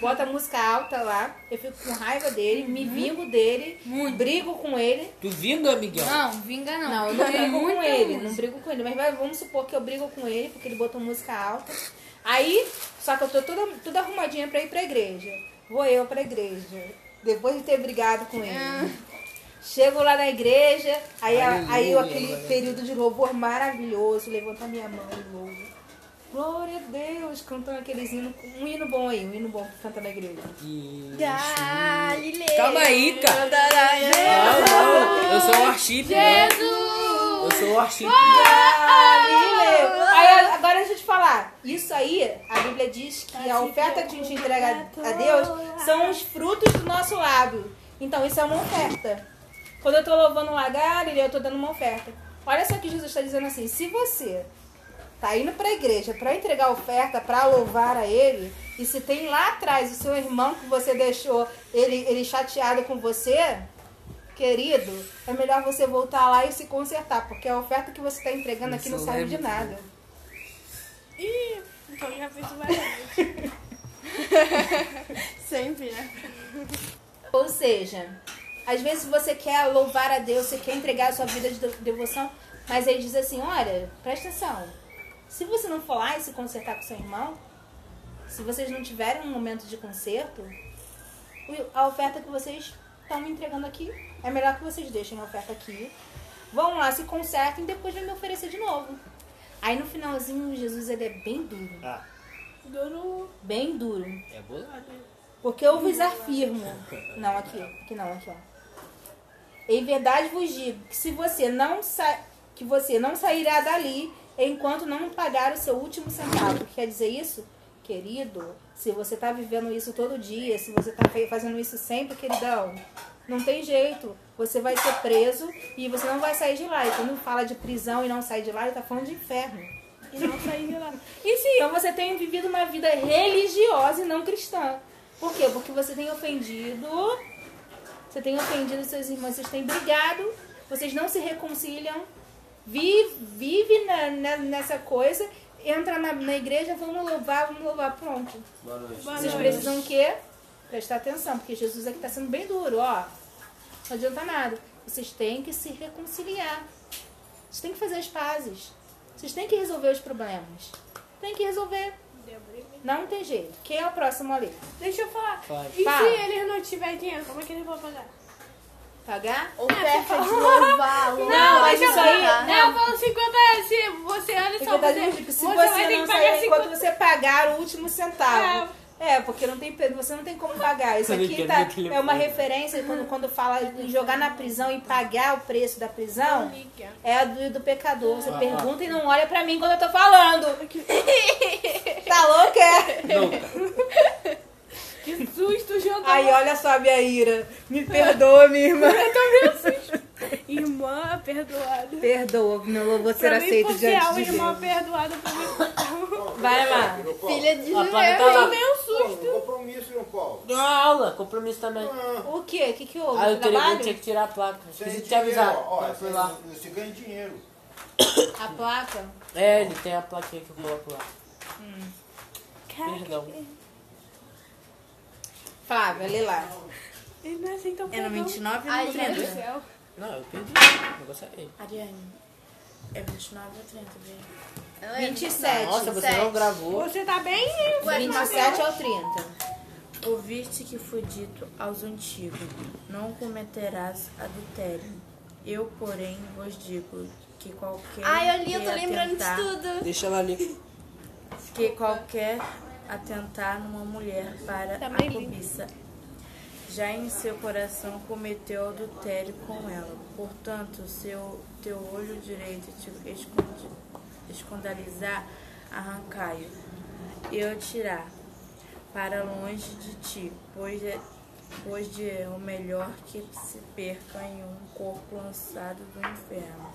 bota música alta lá, eu fico com raiva dele, me vingo dele, brigo com ele. Tu vinga, Miguel? Não, vinga não. Não, eu não brigo com muita ele, música. não brigo com ele, mas vai- vamos supor que eu brigo com ele porque ele botou música alta. Aí, só que eu tô toda, toda arrumadinha pra ir pra igreja. Vou eu pra igreja, depois de ter brigado com ele. Chego lá na igreja, aí, a- aí Aleluia, aquele glória a período de louvor maravilhoso, levanta a minha mão e louvo. Glória a Deus, cantando aqueles hinos, um hino bom aí, um hino bom que canta na igreja. Galileu. Calma aí, cara. Não, não. Eu sou o worship, né? Eu sou o worship. Galileu. Aí agora deixa eu te falar. Isso aí, a Bíblia diz que a oferta que a gente entrega a Deus são os frutos do nosso lábio. Então isso é uma oferta. Quando eu tô louvando lá, Galileu, eu tô dando uma oferta. Olha só que Jesus está dizendo assim: se você tá indo pra igreja pra entregar oferta, pra louvar a Ele, e se tem lá atrás o seu irmão que você deixou ele, ele chateado com você, querido, é melhor você voltar lá e se consertar, porque a oferta que você está entregando aqui não serve de nada. Ih, então já fiz várias vezes. Sempre, né? Ou seja, às vezes você quer louvar a Deus, você quer entregar a sua vida de de- devoção, mas ele diz assim: olha, presta atenção. Se você não for lá e se consertar com seu irmão, se vocês não tiverem um momento de conserto, a oferta que vocês estão me entregando aqui, é melhor que vocês deixem a oferta aqui, vão lá, se consertem e depois vem me oferecer de novo. Aí no finalzinho, Jesus ele é bem duro. Ah, Duro. Bem duro. é bolado. Porque eu vos afirmo. Não, aqui, aqui não, aqui, ó. Em verdade vos digo que se você não sa... que você não sairá dali enquanto não pagar o seu último centavo. Quer dizer isso? Querido, se você tá vivendo isso todo dia, se você tá fe- fazendo isso sempre, queridão, não tem jeito. Você vai ser preso e você não vai sair de lá. E quando fala de prisão e não sair de lá, ele tá falando de inferno. E não saí de lá. E sim, então você tem vivido uma vida religiosa e não cristã. Por quê? Porque você tem ofendido, você tem ofendido seus irmãos, vocês têm brigado, vocês não se reconciliam, vive, vive na- na- nessa coisa, entra na, na igreja, vamos louvar, vamos louvar, pronto. Boa noite. Vocês precisam o quê? Prestar atenção, porque Jesus aqui está sendo bem duro, ó. Não adianta nada. Vocês têm que se reconciliar. Vocês têm que fazer as pazes. Vocês têm que resolver os problemas. Tem que resolver. Não tem jeito. Quem é o próximo ali? Deixa eu falar. Vai. E Fala. se eles não tiverem dinheiro, como é que eles vão pagar? Pagar? Oferta de louvá-lo. Não, mas isso aí- Não, eu falo 50 reais. Se você olha só, você, dica, se você você, vai ter não que pagar sair 50 enquanto você pagar o último centavo. É. porque não tem, você não tem como pagar. Isso aqui tá, é uma referência quando, quando fala em jogar na prisão e pagar o preço da prisão. É a do, do pecador. Você Ah, pergunta e não olha pra mim quando eu tô falando. tá louca? é? Que susto, jogou. Aí olha só a minha ira. Me perdoa, minha irmã. Irmã perdoada. Perdoa, meu louvor ser Pra mim, aceito é diante uma de irmã Deus. perdoada pra mim. Vai lá. Filha de tá José. lá. Meio susto. Compromisso, João Paulo. Deu aula, compromisso também. O quê? O que que houve? Aí eu, teria, eu Trabalho? tinha que tirar a placa. De te ganha avisar. dinheiro, ó, eu fui lá. você, ganha dinheiro. A placa? É, ele tem a plaquinha que eu coloco lá. Perdão. Flávia, lê lá. Ele não é assim tão É no perdão. 29 ou Ai, no Meu Deus 30? do céu. Não, eu perdi. É ele. Ariane, é 29 ou 30, Bia? Ela é 27. Nossa, você Sete. não gravou. Você tá bem? Ué, 27 ou 30? Ouviste que foi dito aos antigos: Não cometerás adultério. Eu, porém, vos digo que qualquer. Ai, eu li, eu tô lembrando de tudo. Deixa ela ali. Que qualquer atentar numa mulher para Também a cobiça já em seu coração cometeu adultério com ela. Portanto, seu teu olho direito te esconde, escandalizar, arrancai-o e o tirar para longe de ti, pois é, pois de é o melhor que se perca em um corpo lançado do inferno.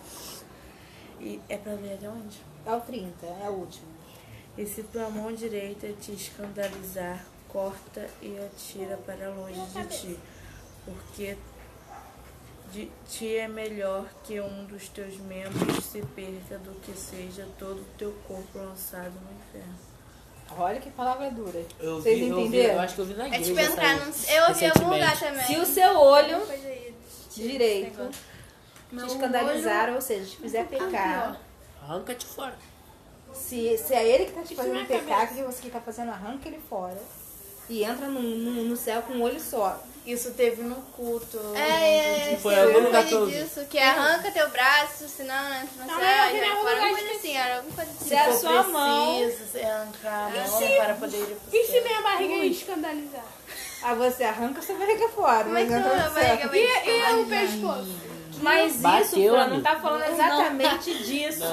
E é para ler até onde? É o 30, é o último. E se tua mão direita te escandalizar, corta e atira para longe de ti, porque de ti é melhor que um dos teus membros se perca do que seja todo o teu corpo lançado no inferno. Olha que palavra dura. Eu Vocês vi, eu vi, entenderam? eu acho que eu vi na É igreja. tipo entrar num. Eu ouvi em algum lugar também. Se o seu olho direito te escandalizar, ou seja, te fizer pecar, Arranca-te fora. Se, se é ele que tá te fazendo pecar, que você que tá fazendo, arranca ele fora. E entra no, no, no céu com um olho só. Isso teve no culto. É, é, é. Foi algum lugar que eu disso, que arranca teu braço, senão não entra no céu, mas e vai lugar Alguma coisa assim, era alguma coisa assim. Se é a sua mão, arrancado Ah, não, sim. para poder ir pro E se céu. minha barriga escandalizar? aí você arranca sua barriga fora. Como é que mas entra a no barriga céu. vai E, e o pescoço? Mas isso, Bateu, Fran, não tá falando exatamente disso.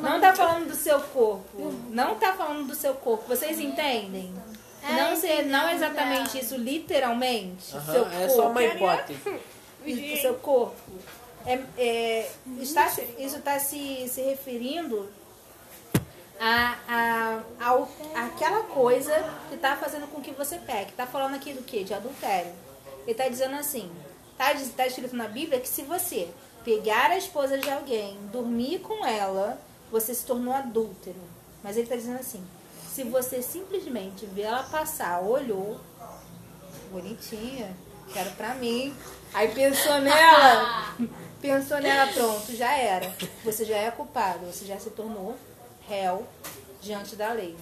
Não tá falando do seu corpo. Não tá falando do seu corpo. Vocês entendem? É, não, ser, entendi, não exatamente não. isso, literalmente. seu é só uma corpo. hipótese. o seu corpo. É, é, está, isso está se, se referindo a, a, ao, àquela coisa que está fazendo com que você peque. Está falando aqui do que? De adultério. Ele está dizendo assim: está tá escrito na Bíblia que se você pegar a esposa de alguém, dormir com ela, você se tornou adúltero. Mas ele está dizendo assim: se você simplesmente vê ela passar, olhou, bonitinha, quero pra mim. Aí pensou nela, pensou nela, pronto, já era. Você já é culpado, você já se tornou réu diante da lei.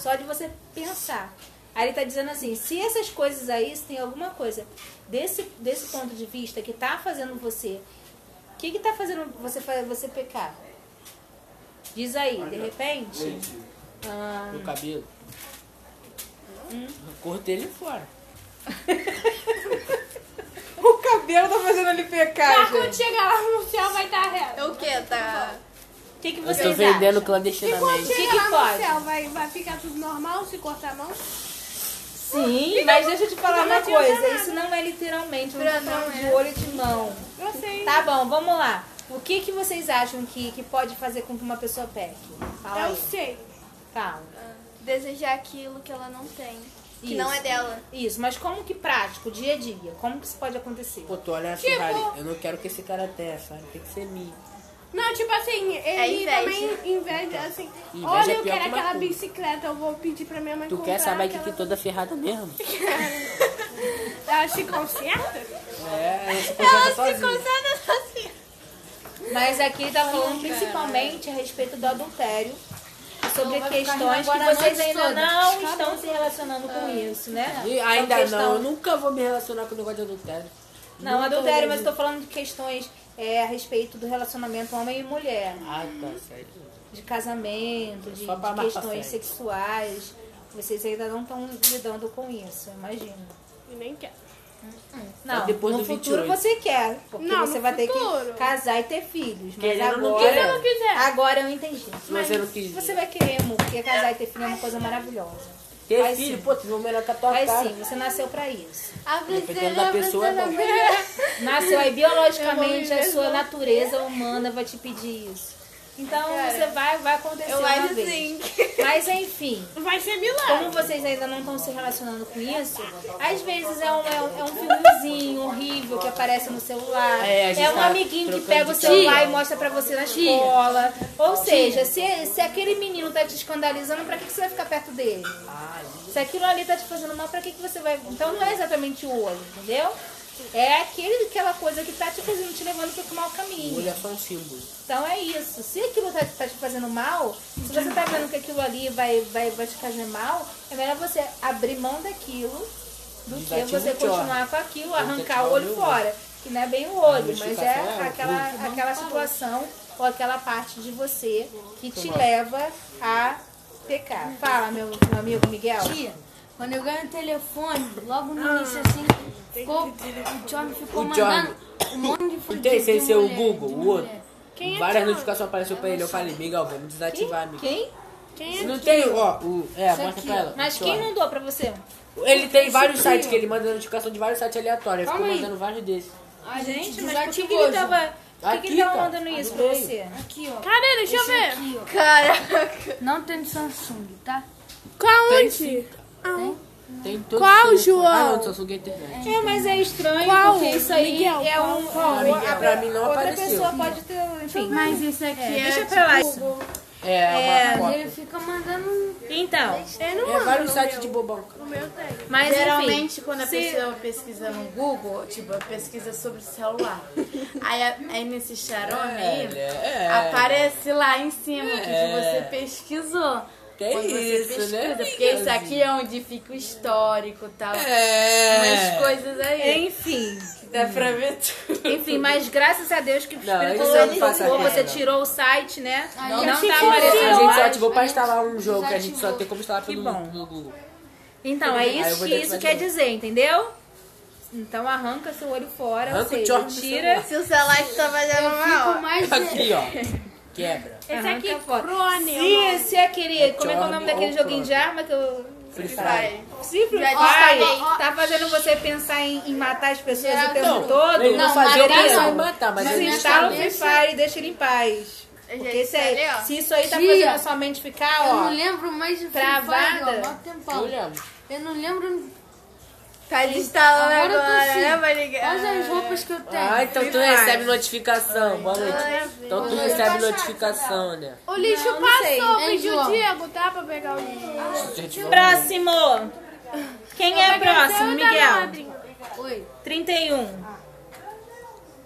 Só de você pensar. Aí ele tá dizendo assim, se essas coisas aí, se tem alguma coisa desse, desse ponto de vista que tá fazendo você, o que que tá fazendo você, você pecar? Diz aí, de repente, ah, Meu cabelo. Hum? Eu cortei ele fora. o cabelo tá fazendo ele pecar, Ah, quando chegar lá no céu vai estar reto. O que? Tá. O que, que Eu vocês tô vendendo acham? clandestinamente. que Chegar que lá no céu vai, vai ficar tudo normal se cortar a mão? Sim, mas deixa eu te falar uma coisa. nada. Isso não é literalmente, falando não de é. olho de mão. Eu sei. Tá bom, vamos lá. O que, que vocês acham que, que pode fazer com que uma pessoa peque? Fala Eu aí. sei. Fala. Desejar aquilo que ela não tem. Que Isso. não é dela. Isso, mas como que prático, dia a dia? Como que isso pode acontecer? Pô, tu olha a Tipo-. Eu não quero que esse cara tenha, sabe? Tem que ser minha. Não, tipo assim, ele inveja. também inveja assim. Inveja Olha, é eu pior quero que uma aquela bicicleta, eu vou pedir pra minha mãe Tu comprar. quer saber que aquela- que toda ferrada mesmo? Ela se conserta? É, ela se conserta sozinha. assim. Mas aqui ele tá falando principalmente a respeito do adultério. Sobre vai ficar questões que agora a vocês noite ainda toda. não estão se relacionando com isso, né? E ainda questão- não, eu nunca vou me relacionar com o negócio de adultério. Não, adultério, mas eu tô falando de questões é, a respeito do relacionamento homem e mulher. Ah, tá, sério. De casamento, de, de questões sexuais. Vocês ainda não estão lidando com isso, eu imagino. E nem quero. Não, depois no do futuro 28. você quer, porque Não, você vai ter que futuro. casar e ter filhos. Mas Querendo agora, eu não quiser. agora eu entendi. Se você não quis Você vai querer, amor, porque casar e ter filho é uma coisa maravilhosa. Ter vai filho, sim. pô, tu viu melhor com a tua Mas cara. sim, você nasceu pra isso. Dependendo da pessoa, é bom. Nasceu aí biologicamente, a sua natureza humana vai te pedir isso. Então você vai, vai acontecer Eu uma vez. sim. Mas enfim, Vai ser milagre. como vocês ainda não estão se relacionando com isso, às vezes é um, é um, é um filmezinho horrível que aparece no celular. É, É, um tá amiguinho que pega o celular tia. e mostra pra você na escola. Ou seja, se, se aquele menino tá te escandalizando, pra que, que você vai ficar perto dele? Se aquilo ali tá te fazendo mal, pra que, que você vai. Então não é exatamente o olho, entendeu? É aquele, aquela coisa que tá te fazendo, te levando pro mau caminho. É só um símbolo. Então é isso. Se aquilo tá, tá te fazendo mal, se você tá vendo que aquilo ali vai, vai, vai te fazer mal, é melhor você abrir mão daquilo do que você o continuar com aquilo, arrancar o o olho meu fora. Que não é bem o olho, mas notificação é é aquela, aquela situação ou aquela parte de você que te leva a pecar. Fala, meu, meu amigo Miguel. Tia, quando eu ganhei o telefone, logo no início assim, ficou, o John ficou O mandando um monte de Não foto tem sem ser o Google, o outro. Quem é Várias notificações apareceu pra ele. Eu falei, Miguel, vamos desativar, amigo. Quem? Quem é Não tem, ó, o. É, mostra aqui, pra ela. Mas quem ó. mandou pra você? Ele tem vários sites que ele manda notificação de vários sites aleatórios. Ele ficou Calma aí. mandando vários desses. A gente, mas por que, que desativou, ele tava. Por que, que Aqui, ele tava cara. mandando isso pra você? Aqui, ó. Cadê? Deixa eu Esse ver. aqui, ó. Caraca. Não tem Samsung, tá? Qual Tem onde? Tem? Tem todos Qual. João? Ah, não, é internet. É, mas é estranho Qual? porque isso aí Miguel, é um. qual? Miguel, pra mim não outra apareceu. pessoa pode ter. Enfim. Mas esse aqui é, deixa tipo, pra lá isso. É, É, uma Ele foto. fica mandando. Então, Eu não É vários sites de bobão. No meu tem. mas Geralmente, enfim, quando a se- pessoa pesquisa no Google, tipo, pesquisa sobre o celular. Aí, aí nesse charome aí, é. aparece lá em cima o que É. você pesquisou. Que Quando você isso, pesquisa, né, Porque isso aqui é onde fica o histórico e tal. Umas É. coisas aí. Enfim. Dá pra ver tudo. Enfim, mas graças a Deus que o Não, Espírito não Santo aqui, você tirou o site, né? Não, Aí, não assim, tá que A aparecendo gente só ativou pra instalar um jogo que a gente só tem como instalar pelo bom. Google. Então, é isso que isso quer dizer, entendeu? Então arranca seu olho fora, Arranca do tira. Se o celular está fazendo fico mal. mais. Aqui, ó. Quebra. Esse aqui é fora. Crone. Se, se aquele. Como é que é o nome daquele joguinho de arma que eu. Free Fire. Free Fire tá fazendo você pensar em, em matar as pessoas o tempo Não, todo, ele não, Não, fazia eu pensar em matar, mas ele instala o Free Fire e deixa ele em paz. Eu Porque se, ó. se isso aí tá fazendo a sua mente ficar, Eu ó. não lembro mais de Free Travada. Fire, ó, Eu não lembro Tá desinstalando Agora agora, assim. né, quais as roupas que eu tenho. Ah, então tu recebe notificação. Boa noite. Então tu recebe notificação, né? O lixo Não, não passou, Hein, pediu o? Diego, tá? Pra pegar o lixo. Vamos- Próximo! Quem é o próximo, Miguel? Oi. 31.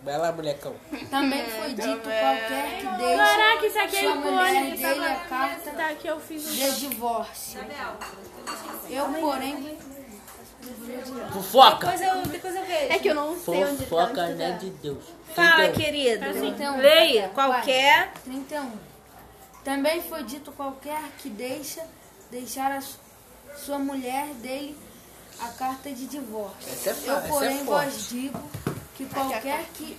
Vai lá, molecão. Também foi dito qualquer que deixe Caraca, isso aqui é icônico. dele a carta Tá aqui, eu fiz um. de divórcio. Eu, porém, Fofoca. Depois eu, depois eu vejo. É que eu não sei onde tá. Fofoca, onde né, tá. de Deus. Fala, Então, querido. Então, Leia. vai. Qualquer. 31. Também foi dito qualquer que deixa deixar a su- sua mulher dele a carta de divórcio. Essa é Eu, essa é porém, forte. vos digo que qualquer que.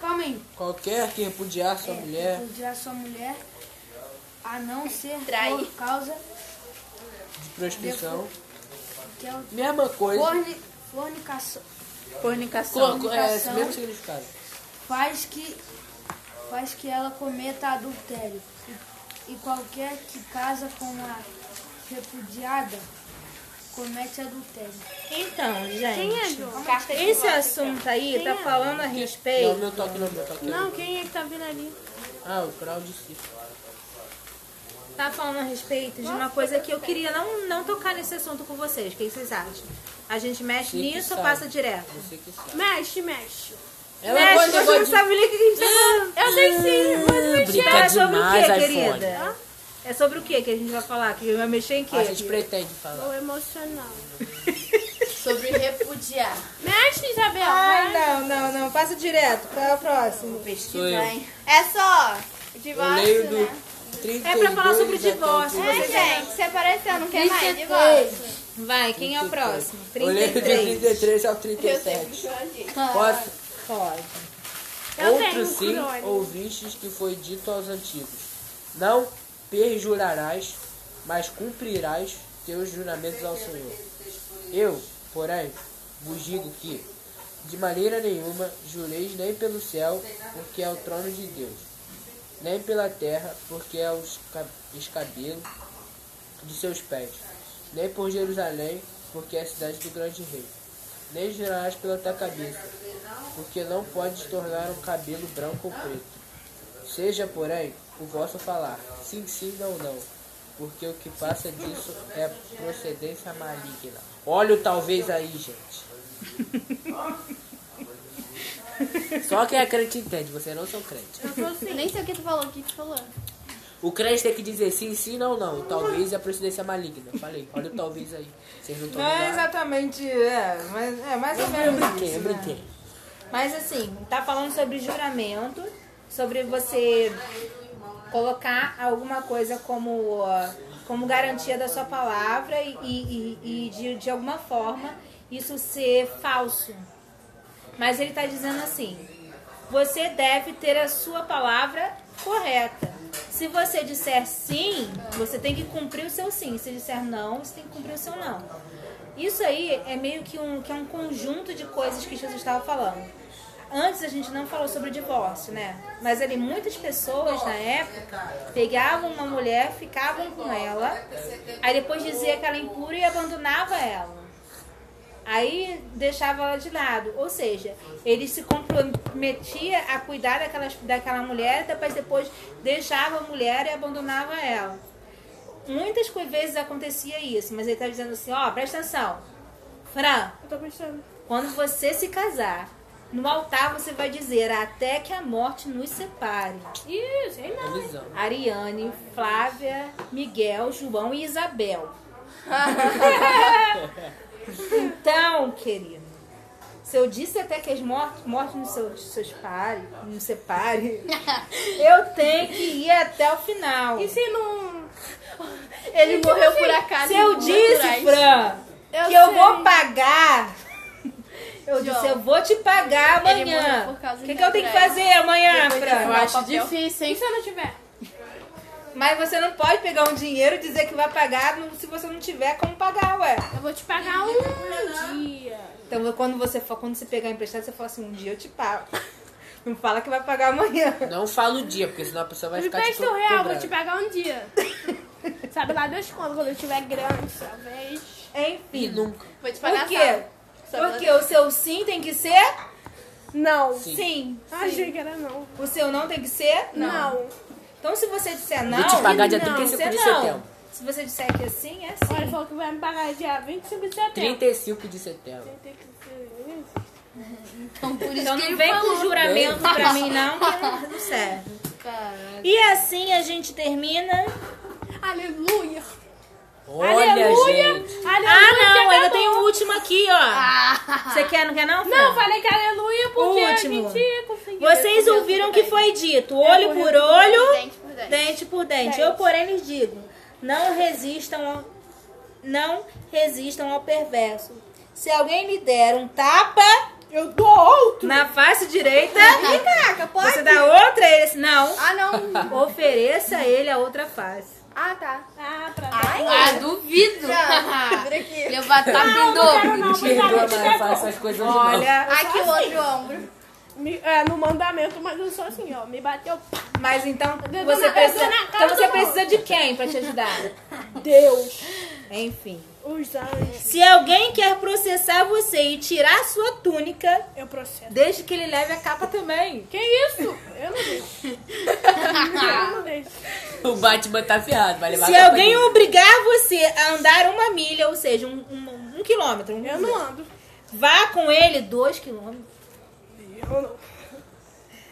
Calma aí. Qualquer que repudiar sua mulher Repudiar sua mulher, a não ser Trai. por causa de prostituição, que é o mesma coisa. forni, fornicação. Fornicação. Co- É esse mesmo significado. faz que faz que ela cometa adultério e, e qualquer que casa com a repudiada comete adultério. Então, gente. Quem é? Esse assunto aí tá falando a Não, respeito. meu toque não, meu toque Não, quem é que tá vindo ali? Ah, o Claudio Cifre. Tá falando a respeito de uma coisa que eu queria não, não tocar nesse assunto com vocês. O que vocês acham? A gente mexe nisso ou passa direto? Você que sabe. Mexe, mexe. Ela mexe, você não de- sabe nem o que a gente tá falando. Eu sei sim, pode mexer. É sobre o que, querida? É sobre o que que a gente vai falar? Que vai mexer em quê? A gente pretende falar. O emocional. Sobre repudiar. Mexe, Isabel. Não, não, não. Passa direto. Qual é o próximo? Sou eu. É só divórcio, do né? 32 É pra falar sobre divórcio, É, 33. gente, se apareceu, não quer mais 33. divórcio. Vai, quem é o próximo? Eu leio do 33. 33 ao Eu sei 37. que eu agi. Posso? Pode. Eu Outro sim ouvistes que foi dito aos antigos: Não perjurarás, mas cumprirás teus juramentos ao Senhor. Eu, porém, vos digo que, de maneira nenhuma, jureis nem pelo céu, porque é o trono de Deus, nem pela terra, porque é o esca- escabelo de seus pés, nem por Jerusalém, porque é a cidade do grande rei. Nem jurarás pela tua cabeça, porque não podes tornar um cabelo branco ou preto. Seja, porém, o vosso falar, sim, sim, não, não, porque o que passa disso é procedência maligna. Olha o talvez aí, gente. Só quem é crente entende, vocês não são crente. Nem sei o que tu falou, o que tu falou. O crente tem que dizer sim, sim, não, não. Talvez é procedência maligna. Falei, olha o talvez aí. Vocês não estão Não é exatamente, é, mas é mais ou Eu menos brinquei, isso, eu né? brinquei. Mas assim, tá falando sobre juramento, sobre você colocar alguma coisa como, como garantia da sua palavra e, e, e de, de alguma forma isso ser falso. Mas ele está dizendo assim: você deve ter a sua palavra correta. Se você disser sim, você tem que cumprir o seu sim. Se disser não, você tem que cumprir o seu não. Isso aí é meio que um, que é um conjunto de coisas que Jesus estava falando. Antes a gente não falou sobre divórcio, né? Mas ali muitas pessoas na época pegavam uma mulher, ficavam com ela, aí depois dizia que ela é impura e abandonava ela. Aí deixava ela de lado. Ou seja, ele se comprometia a cuidar daquelas, daquela mulher, depois, depois deixava a mulher e abandonava ela. Muitas vezes acontecia isso, mas ele está dizendo assim, ó, presta atenção. Fran, Eu tô pensando. quando você se casar, no altar você vai dizer até que a morte nos separe. Sei não. Visão. Ariane, Flávia, Miguel, João e Isabel. então, querido, se eu disse até que as mortes, mortes nos seus, seus pares, nos separe, eu tenho que ir até o final. E se não... Ele morreu por acaso. Se eu disse, Fran, Eu que eu sei. vou pagar, eu João, disse, eu vou te pagar amanhã. O que, que eu tenho que fazer amanhã, Depois Fran? Eu acho difícil, E hein? se eu não tiver? Mas você não pode pegar um dinheiro e dizer que vai pagar se você não tiver como pagar, ué. Eu vou te pagar um dia. Então quando você for, quando você pegar emprestado, você fala assim, um dia eu te pago. Não fala que vai pagar amanhã. Não fala o dia, porque senão a pessoa vai Me ficar presta tipo, um real, vou cobrando. te pagar um dia. Sabe lá Deus quando, quando eu tiver grande, talvez. E Enfim. nunca. Vou te Por pagar quê? sábado. Sábado. Porque o seu sim tem que ser Não. Sim. sim. Achei que era não. O seu não tem que ser Não. Então se você disser não, Vou te pagar dia não, 35 de não. setembro. Se você disser que é sim, é Olha, falou que vai me pagar dia 25 de setembro. 35 de setembro. Então por isso Então não vem com juramento pra mim não, que não, serve. Caralho. E assim a gente termina. Aleluia. Olha, Aleluia. gente. Aleluia. Ah, não, ainda tem o último aqui, ó. Você quer, não quer não? Fran? Não, falei que aleluia porque O a último. gente conseguiu. Vocês ouviram o que foi dito, olho por olho, Dente por dente. dente por dente. Dente. Eu, porém, lhes digo, não resistam ao, não resistam ao perverso. Se alguém lhe der um tapa Eu dou outro. na face direita, Caraca, pode? você dá outra, ele não, Ah, não. ofereça a ele a outra face. Ah, tá. Ah, pra Ah, duvido. Não, vira aqui. Levar tapa em Não, dobro. não, não, Perdoa, não, mas não faça essas coisas não. Olha, Aqui o outro ombro. Me- é, no mandamento, mas eu sou assim, ó. Me bateu. mas então você na- precisa, então você precisa de quem pra te ajudar? Deus. Enfim. Se alguém quer processar você e tirar sua túnica, Eu processo. desde que ele leve a capa também. Que isso? Eu não deixo. eu não deixo. O Batman tá ferrado, vai levar Se a capa alguém dele. obrigar você a andar uma milha, ou seja, um, um- um quilômetro, um- Eu não ando. vá com ele dois quilômetros. Eu não.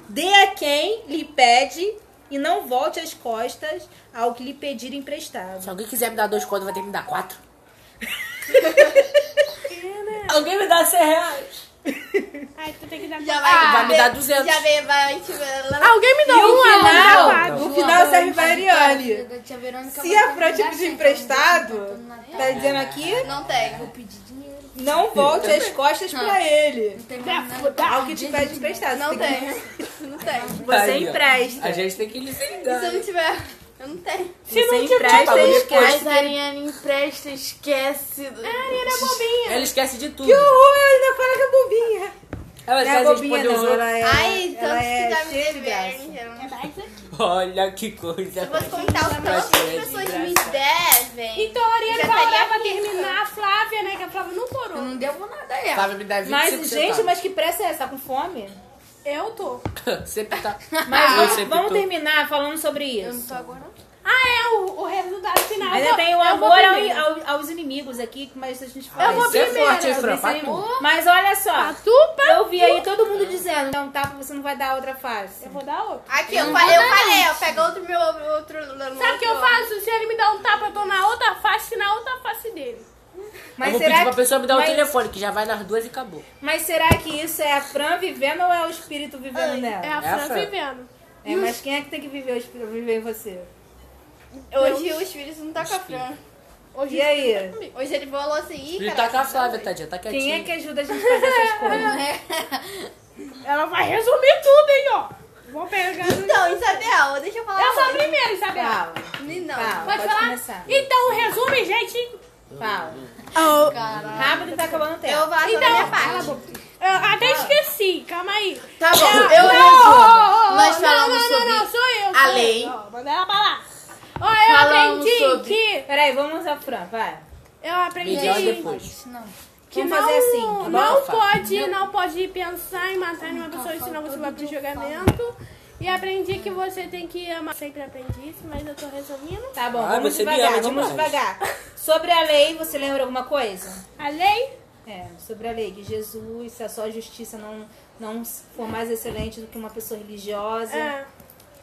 Dê a quem lhe pede e não volte as costas ao que lhe pedir emprestado. Se alguém quiser me dar dois contos, vai ter que me dar quatro. Né? Alguém me dá 100 reais. Ai, tu tem que dar Já mais. vai, vai me dar 200. Já vem, vai, tipo, Alguém me dá E um final, ano. o final serve pra Ariane. Se vai a Fran te pedir emprestado, tá dizendo aqui, Não tem. pedir dinheiro. não volte as costas pra ele. Não tem mais nada. Ao que te pede emprestado. Não tem. Não tem. que- Você empresta. A gente tem que lhe Se eu não tiver, eu não tenho. Se você empresta, Paga ele depois. esquece. Mas a Ariane empresta, esquece. do- Ela esquece de tudo. Que horror, ela ainda fala que é bobinha. Ela Não é esquece de bobinha, os não. outros. Ela é, Ai, ela tanto é que já me de graça. devem. Olha que coisa. Se eu fosse contar o tanto que as pessoas me devem. Então a Ariane vai estaria pra terminar a Flávia, né? Que a Flávia não Eu torou. não devo nada a ela. Flávia me 25 Mas, gente, mas que pressa é essa? Tá com fome? Eu tô. Sempre tá. Mas Eu vamos, sempre vamos tô. terminar falando sobre Eu não isso. tô agora. Ah, é o, o resultado final. Ainda Eu tem o eu amor ao- ao- aos inimigos aqui, mas a gente fala. Eu vou Isso é primeiro. forte, hein, Fran? Mas olha só, Pra tu, pra eu vi aí todo mundo dizendo, então tá, você não vai dar outra face. Eu vou dar outro. Aqui, eu falei, eu falei, eu pego outro meu outro. Sabe o que eu faço? Se ele me dá um tapa, eu tô na outra face, na outra face dele. Mas eu vou será pedir pra que- pessoa me dar o mas- telefone, que já vai nas duas e acabou. Mas será que isso é a Fran vivendo ou é o espírito vivendo nela? É a É a Fran Fran. vivendo. É, mas quem é que tem que viver o espírito viver em você? Hoje o espírito não tá com a Fran. Hoje E aí? Hoje ele falou assim, ih, Ele cara. tá com a Flávia, tadinha, tá quietinha. Quem é que ajuda a gente a fazer essas coisas? Ela vai resumir tudo, hein, ó. Vou pegar. Então, Isabel, deixa eu falar. Eu sou a primeira, Isabel. Fala, Não. fala, Pode pode falar? começar. Então, resume, gente. Fala. Eu Rápido que tá acabando o tempo. Eu vou Então, minha parte. até esqueci, calma aí. Tá bom, Eu- eu Não, resumo. Nós não, falamos não, sobre não, não, sou eu. a lei. Eu. Manda ela pra lá. Ó, eu Falamos aprendi sobre- que... Peraí, vamos a Fran, vai. Eu aprendi Melhor depois. Não. que Vamos não, fazer assim, tá bom? não pode, não pode pensar em matar nenhuma pessoa, senão você vai pro julgamento. E aprendi que você tem que amar. Sempre aprendi isso, mas eu tô resumindo. Tá bom, Ah, vamos você me devagar, ama vamos demais. devagar. Sobre a lei, você lembra alguma coisa? A lei É, sobre a lei, que Jesus, se a sua justiça não, não for mais excelente do que uma pessoa religiosa. é,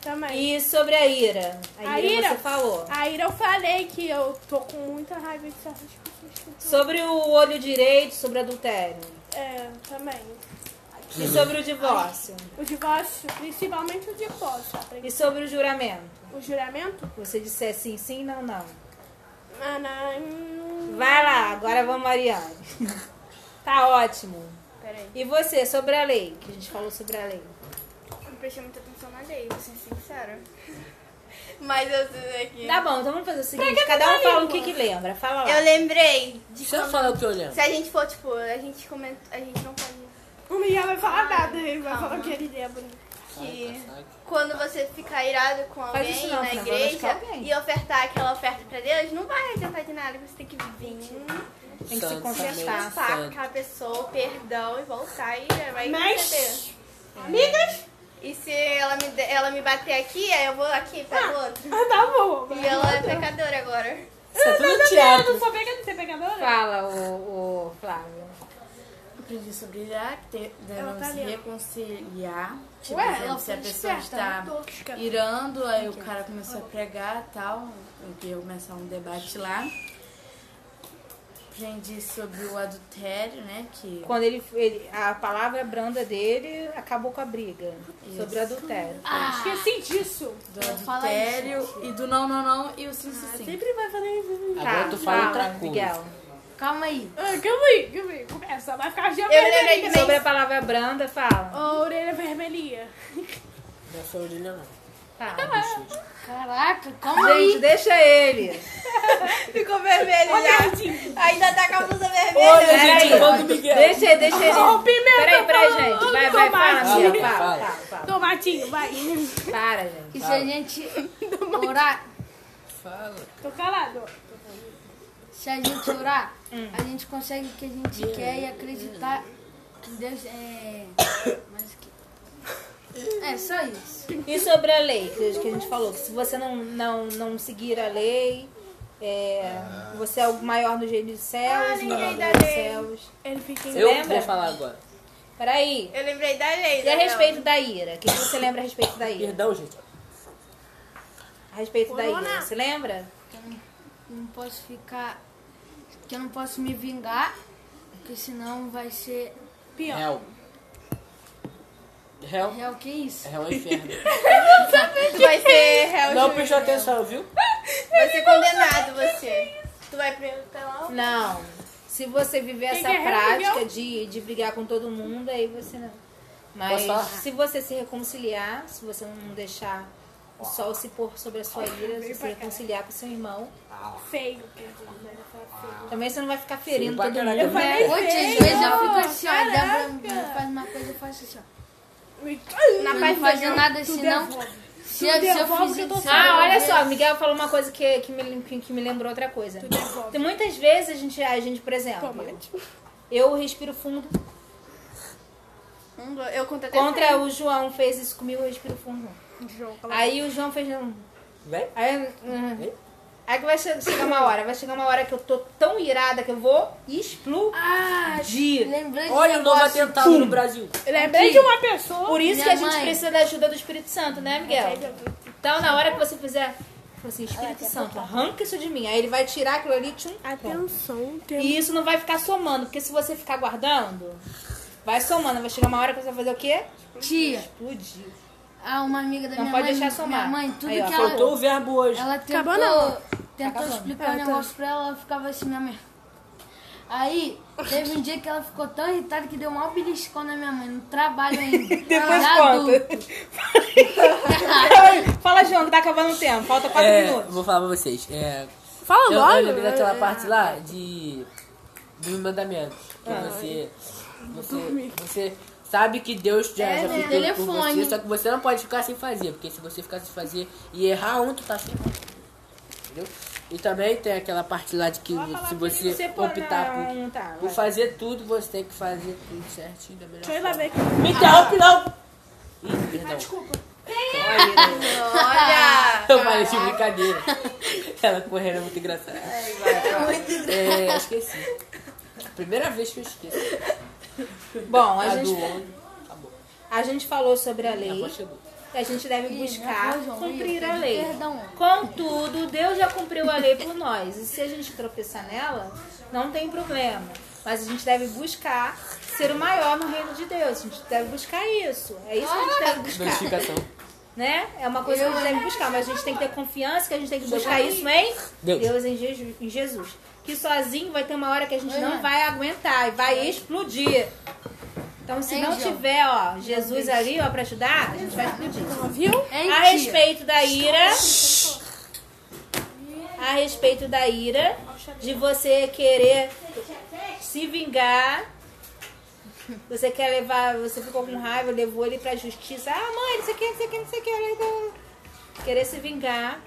também. E sobre a ira? A A ira, ira? você falou. A Ira eu falei que eu tô com muita raiva de certas pessoas. que Sobre o olho direito, sobre adultério. É, também. E sobre o divórcio. O divórcio, principalmente o divórcio. E sobre o juramento. O juramento? Você disser sim, sim, não, não. Ah, não. Vai lá, agora vamos, Mariane. Tá ótimo. Peraí. E você, sobre a lei? Que a gente falou sobre a lei. Eu não prestei muita atenção na lei, vou ser sincera. Mas eu sei aqui. Tá bom, então vamos fazer o seguinte: cada um fala o que que lembra. Fala lá. Eu lembrei de Se eu falar o que eu lembro. Se a gente for, tipo, a gente comenta. A gente não pode. Miguel vai falar nada, ele vai falar que ele lembra. Que quando você ficar irado com alguém não, na igreja alguém. e ofertar aquela oferta pra Deus, não vai adiantar de nada. Você tem que vir, Tem que se consertar. com aquela pessoa, perdão e voltar e vai Mas- receber. Amigas? E se ela me, ela me bater aqui, aí eu vou aqui para o outro. Ah, tá bom. E ela é pecadora agora. É tudo Eu não sou pecadora, você é pecadora? Fala, o, o Flávio. Aprendi sobre irá, que te- Ela devemos tá reconciliar. Tipo, Ué, exemplo, se a pessoa está né? Tosca. irando, aí o cara começou a pregar e tal, eu ia começar um debate lá. Aprendi sobre o adultério, né? Que Quando ele, ele. A palavra branda dele acabou com a briga. Sobre o adultério. Ah, esqueci disso. do adultério e do não, não, não e o sim, sim, sim. Sempre vai fazer isso. Agora tu fala outra coisa. Miguel. Calma aí. Ah, calma aí, calma aí. Começa, vai ficar já Eu lembrei também. Sobre a palavra branda, fala. Ó, orelha vermelhinha. Não foi orelha, não. Fala. Caraca, calma aí. Gente, deixa ele. Ficou vermelho já. Ainda tá com a blusa vermelha. Olha, Peraí, gente, manda o Miguel. Deixa ele, deixa ele. O pimenta Peraí, peraí, gente. Vai, vai, fala, tomate. Fala, fala. fala, fala. Tomatinho, vai. Para, gente. E se a gente orar, Fala. Tô calado. Se a gente orar, a gente consegue o que a gente quer e acreditar que Deus é. Mas que. É só isso. E sobre a lei, que que a gente falou, que se você não, não, não seguir a lei, é, você é o maior no reino dos céus, Ah, lembrei da dos lei. céus. Ele fica Você Eu lembra? vou falar agora. Peraí. Eu lembrei da lei. E a respeito da ira? O que você lembra a respeito da ira? Perdão, gente. A respeito da Corona. ira, você lembra? Eu não, não posso ficar. Que eu não posso me vingar. Porque senão vai ser. Pior. Hell. Hell. É o que isso? Hell é inferno. Tu vai ser réu Não prestou atenção, viu? Vai ser condenado você. Tu vai telão? Não. Se você viver essa que é, prática de, de brigar com todo mundo, aí você não. Mas se você se reconciliar, se você não deixar o sol se pôr sobre a sua ira, se você reconciliar com seu irmão, Feio. Feio. também você não vai ficar ferindo pra todo mundo, né? Às vezes eu fico assim, ó. Débora faz uma coisa, eu faço assim, ó. Não paz fazer nada assim, não. Se eu, se eu tô Ah, olha só, Miguel falou uma coisa que, que, me, que, que me lembrou outra coisa. Tem muitas vezes a gente, a gente, por exemplo, eu respiro fundo. Eu Contra três. o João fez isso comigo, eu respiro fundo. João, Aí o João fez. um- Vem. Aí, uhum. Aí que vai che- chegar uma hora, vai chegar uma hora que eu tô tão irada que eu vou explodir. Lembrei de Olha um o novo negócio. atentado no Brasil. Lembrei de uma pessoa. Por isso Minha que a gente mãe. precisa da ajuda do Espírito Santo, né, Miguel? Então, na hora que você fizer, fala assim, Espírito Santo, arranca isso de mim. Aí ele vai tirar aquilo ali, tchum, Atenção, tem E isso não vai ficar somando, porque se você ficar guardando, vai somando. Vai chegar uma hora que você vai fazer o quê? Tia, Explodir. Ah, uma amiga da Não minha pode mãe. deixar somar. Minha mãe, tudo Aí, que ela. Faltou o verbo hoje. Ela tentou, Acabou não. tentou explicar É, um negócio pra ela, ela ficava assim, minha mãe. Aí, teve um dia que ela ficou tão irritada que deu um maior beliscão na minha mãe, no trabalho ainda. Depois conta. adulto. Fala, João, que tá acabando o tempo. Falta quatro É, minutos. vou falar pra vocês. É, Fala eu, logo. eu lembrei daquela parte lá de dos mandamentos. Que Ah. você, você, você sabe que Deus já, É, já né? fez tudo por você, só que você não pode ficar sem fazer, porque se você ficar sem fazer e errar um, tu tá sem. Entendeu? E também tem aquela parte lá de que se você, Você optar por, não, tá, por fazer tudo, você tem que fazer tudo certinho da melhor Deixa eu ir lá forma. ver aqui. Me interrompe não! Ih, perdão. Olha! Eu falei de brincadeira. Ela correndo é muito engraçada. É, esqueci. Primeira vez que eu esqueci. Bom, a A gente, a gente falou sobre a lei. A gente deve buscar cumprir a lei. Contudo, Deus já cumpriu a lei por nós. E se a gente tropeçar nela, não tem problema. Mas a gente deve buscar ser o maior no reino de Deus. A gente deve buscar isso. É isso que a gente deve buscar. Né? É uma coisa que a gente deve buscar, mas a gente tem que ter confiança que a gente tem que buscar isso em Deus. Deus, em, Jesus, em Jesus. Que sozinho vai ter uma hora que a gente não vai aguentar e vai explodir. Então, se não tiver, ó, Jesus ali, ó, pra ajudar, a gente vai explodir. Viu? A respeito da ira, a respeito da ira, de você querer se vingar, você quer levar, você ficou com raiva, levou ele pra justiça, ah mãe, não sei o que, não sei o que, não sei o que, então, querer se vingar,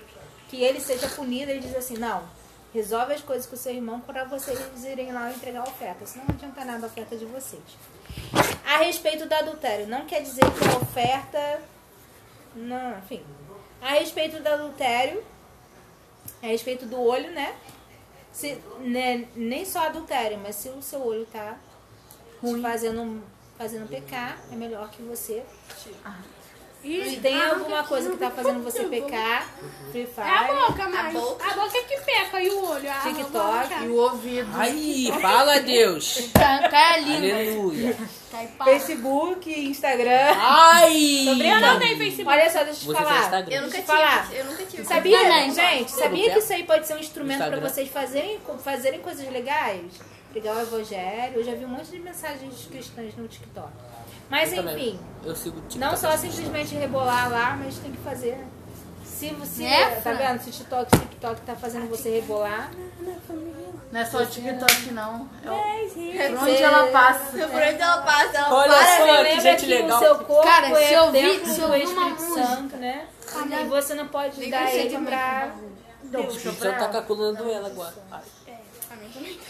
que ele seja punido, ele diz assim, não, resolve as coisas com o seu irmão para vocês irem lá entregar a oferta, senão não adianta nada a oferta de vocês. A respeito do adultério, não quer dizer que a oferta não, enfim. A respeito do adultério, a respeito do olho, né? Se, né, nem só adultério, mas se o seu olho tá te fazendo, fazendo pecar, é melhor que você tire. Se tem alguma coisa que tá fazendo você pecar, Free É a Fire, boca, mas. A boca, é que peca e o olho. A TikTok, boca. E o ouvido. Ai, fala Deus. Cai, cai a língua. Aleluia. Facebook, Instagram. Ai! Sabrina, não tem Facebook. Olha só, deixa eu te falar. Eu nunca eu falar. tive. Eu nunca tive. Sabia, Também. gente? Sabia que isso aí pode ser um instrumento para vocês fazerem, fazerem coisas legais? Pregar o evangelho. Eu já vi um monte de mensagens cristãs no TikTok. Mas Eu enfim, Eu sigo não só simplesmente rebolar lá, mas tem que fazer. Se você. Né, tá vendo? Se o TikTok, TikTok tá fazendo você rebolar. Não é só o TikTok, não. É o- por Você- onde ela passa. Por onde ela passa, ela Olha para. só, Você que gente que legal. o seu corpo Cara, é se eu vi- se do eu vi uma Espírito música- Santo, né? E você não pode dar ele pra. O Espírito Santo tá calculando ela agora.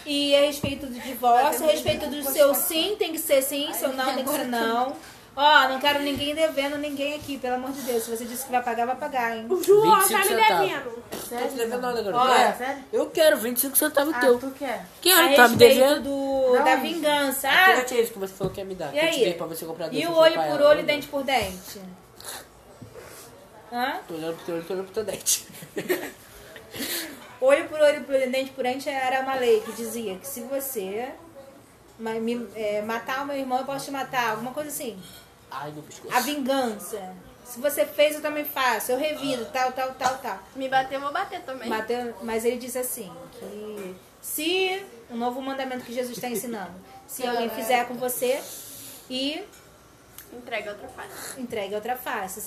E a respeito do divórcio, a respeito do seu sim tem que ser sim, seu não tem que ser não. Ó, não quero ninguém devendo ninguém aqui, pelo amor de Deus. Se você disse que vai pagar, vai pagar, hein? O João 25 tá me centavos. devendo. Não tô devendo nada agora. Olha, Quer? sério? Eu quero 25 centavos Ah, teu. tu quer? Quero, tá me devendo? do, Não, da vingança. Ah, dinheiro que você falou que ia me dar. e aí? pra você comprar E o olho pai, por olho, mandou. dente por dente? Hã? Tô olhando pro teu olho, tô olhando pro teu dente. Olho por olho, por dente por dente era uma lei que dizia que se você me- é, matar o meu irmão, eu posso te matar. Alguma coisa assim. Ai, no pescoço. A vingança. Se você fez, eu também faço. Eu revido, tal, tal, tal, tal. Me bater, eu vou bater também. Bateu- mas ele diz assim, que se, um novo mandamento que Jesus está ensinando, se alguém fizer com você e Entrega outra face. entregue outra face.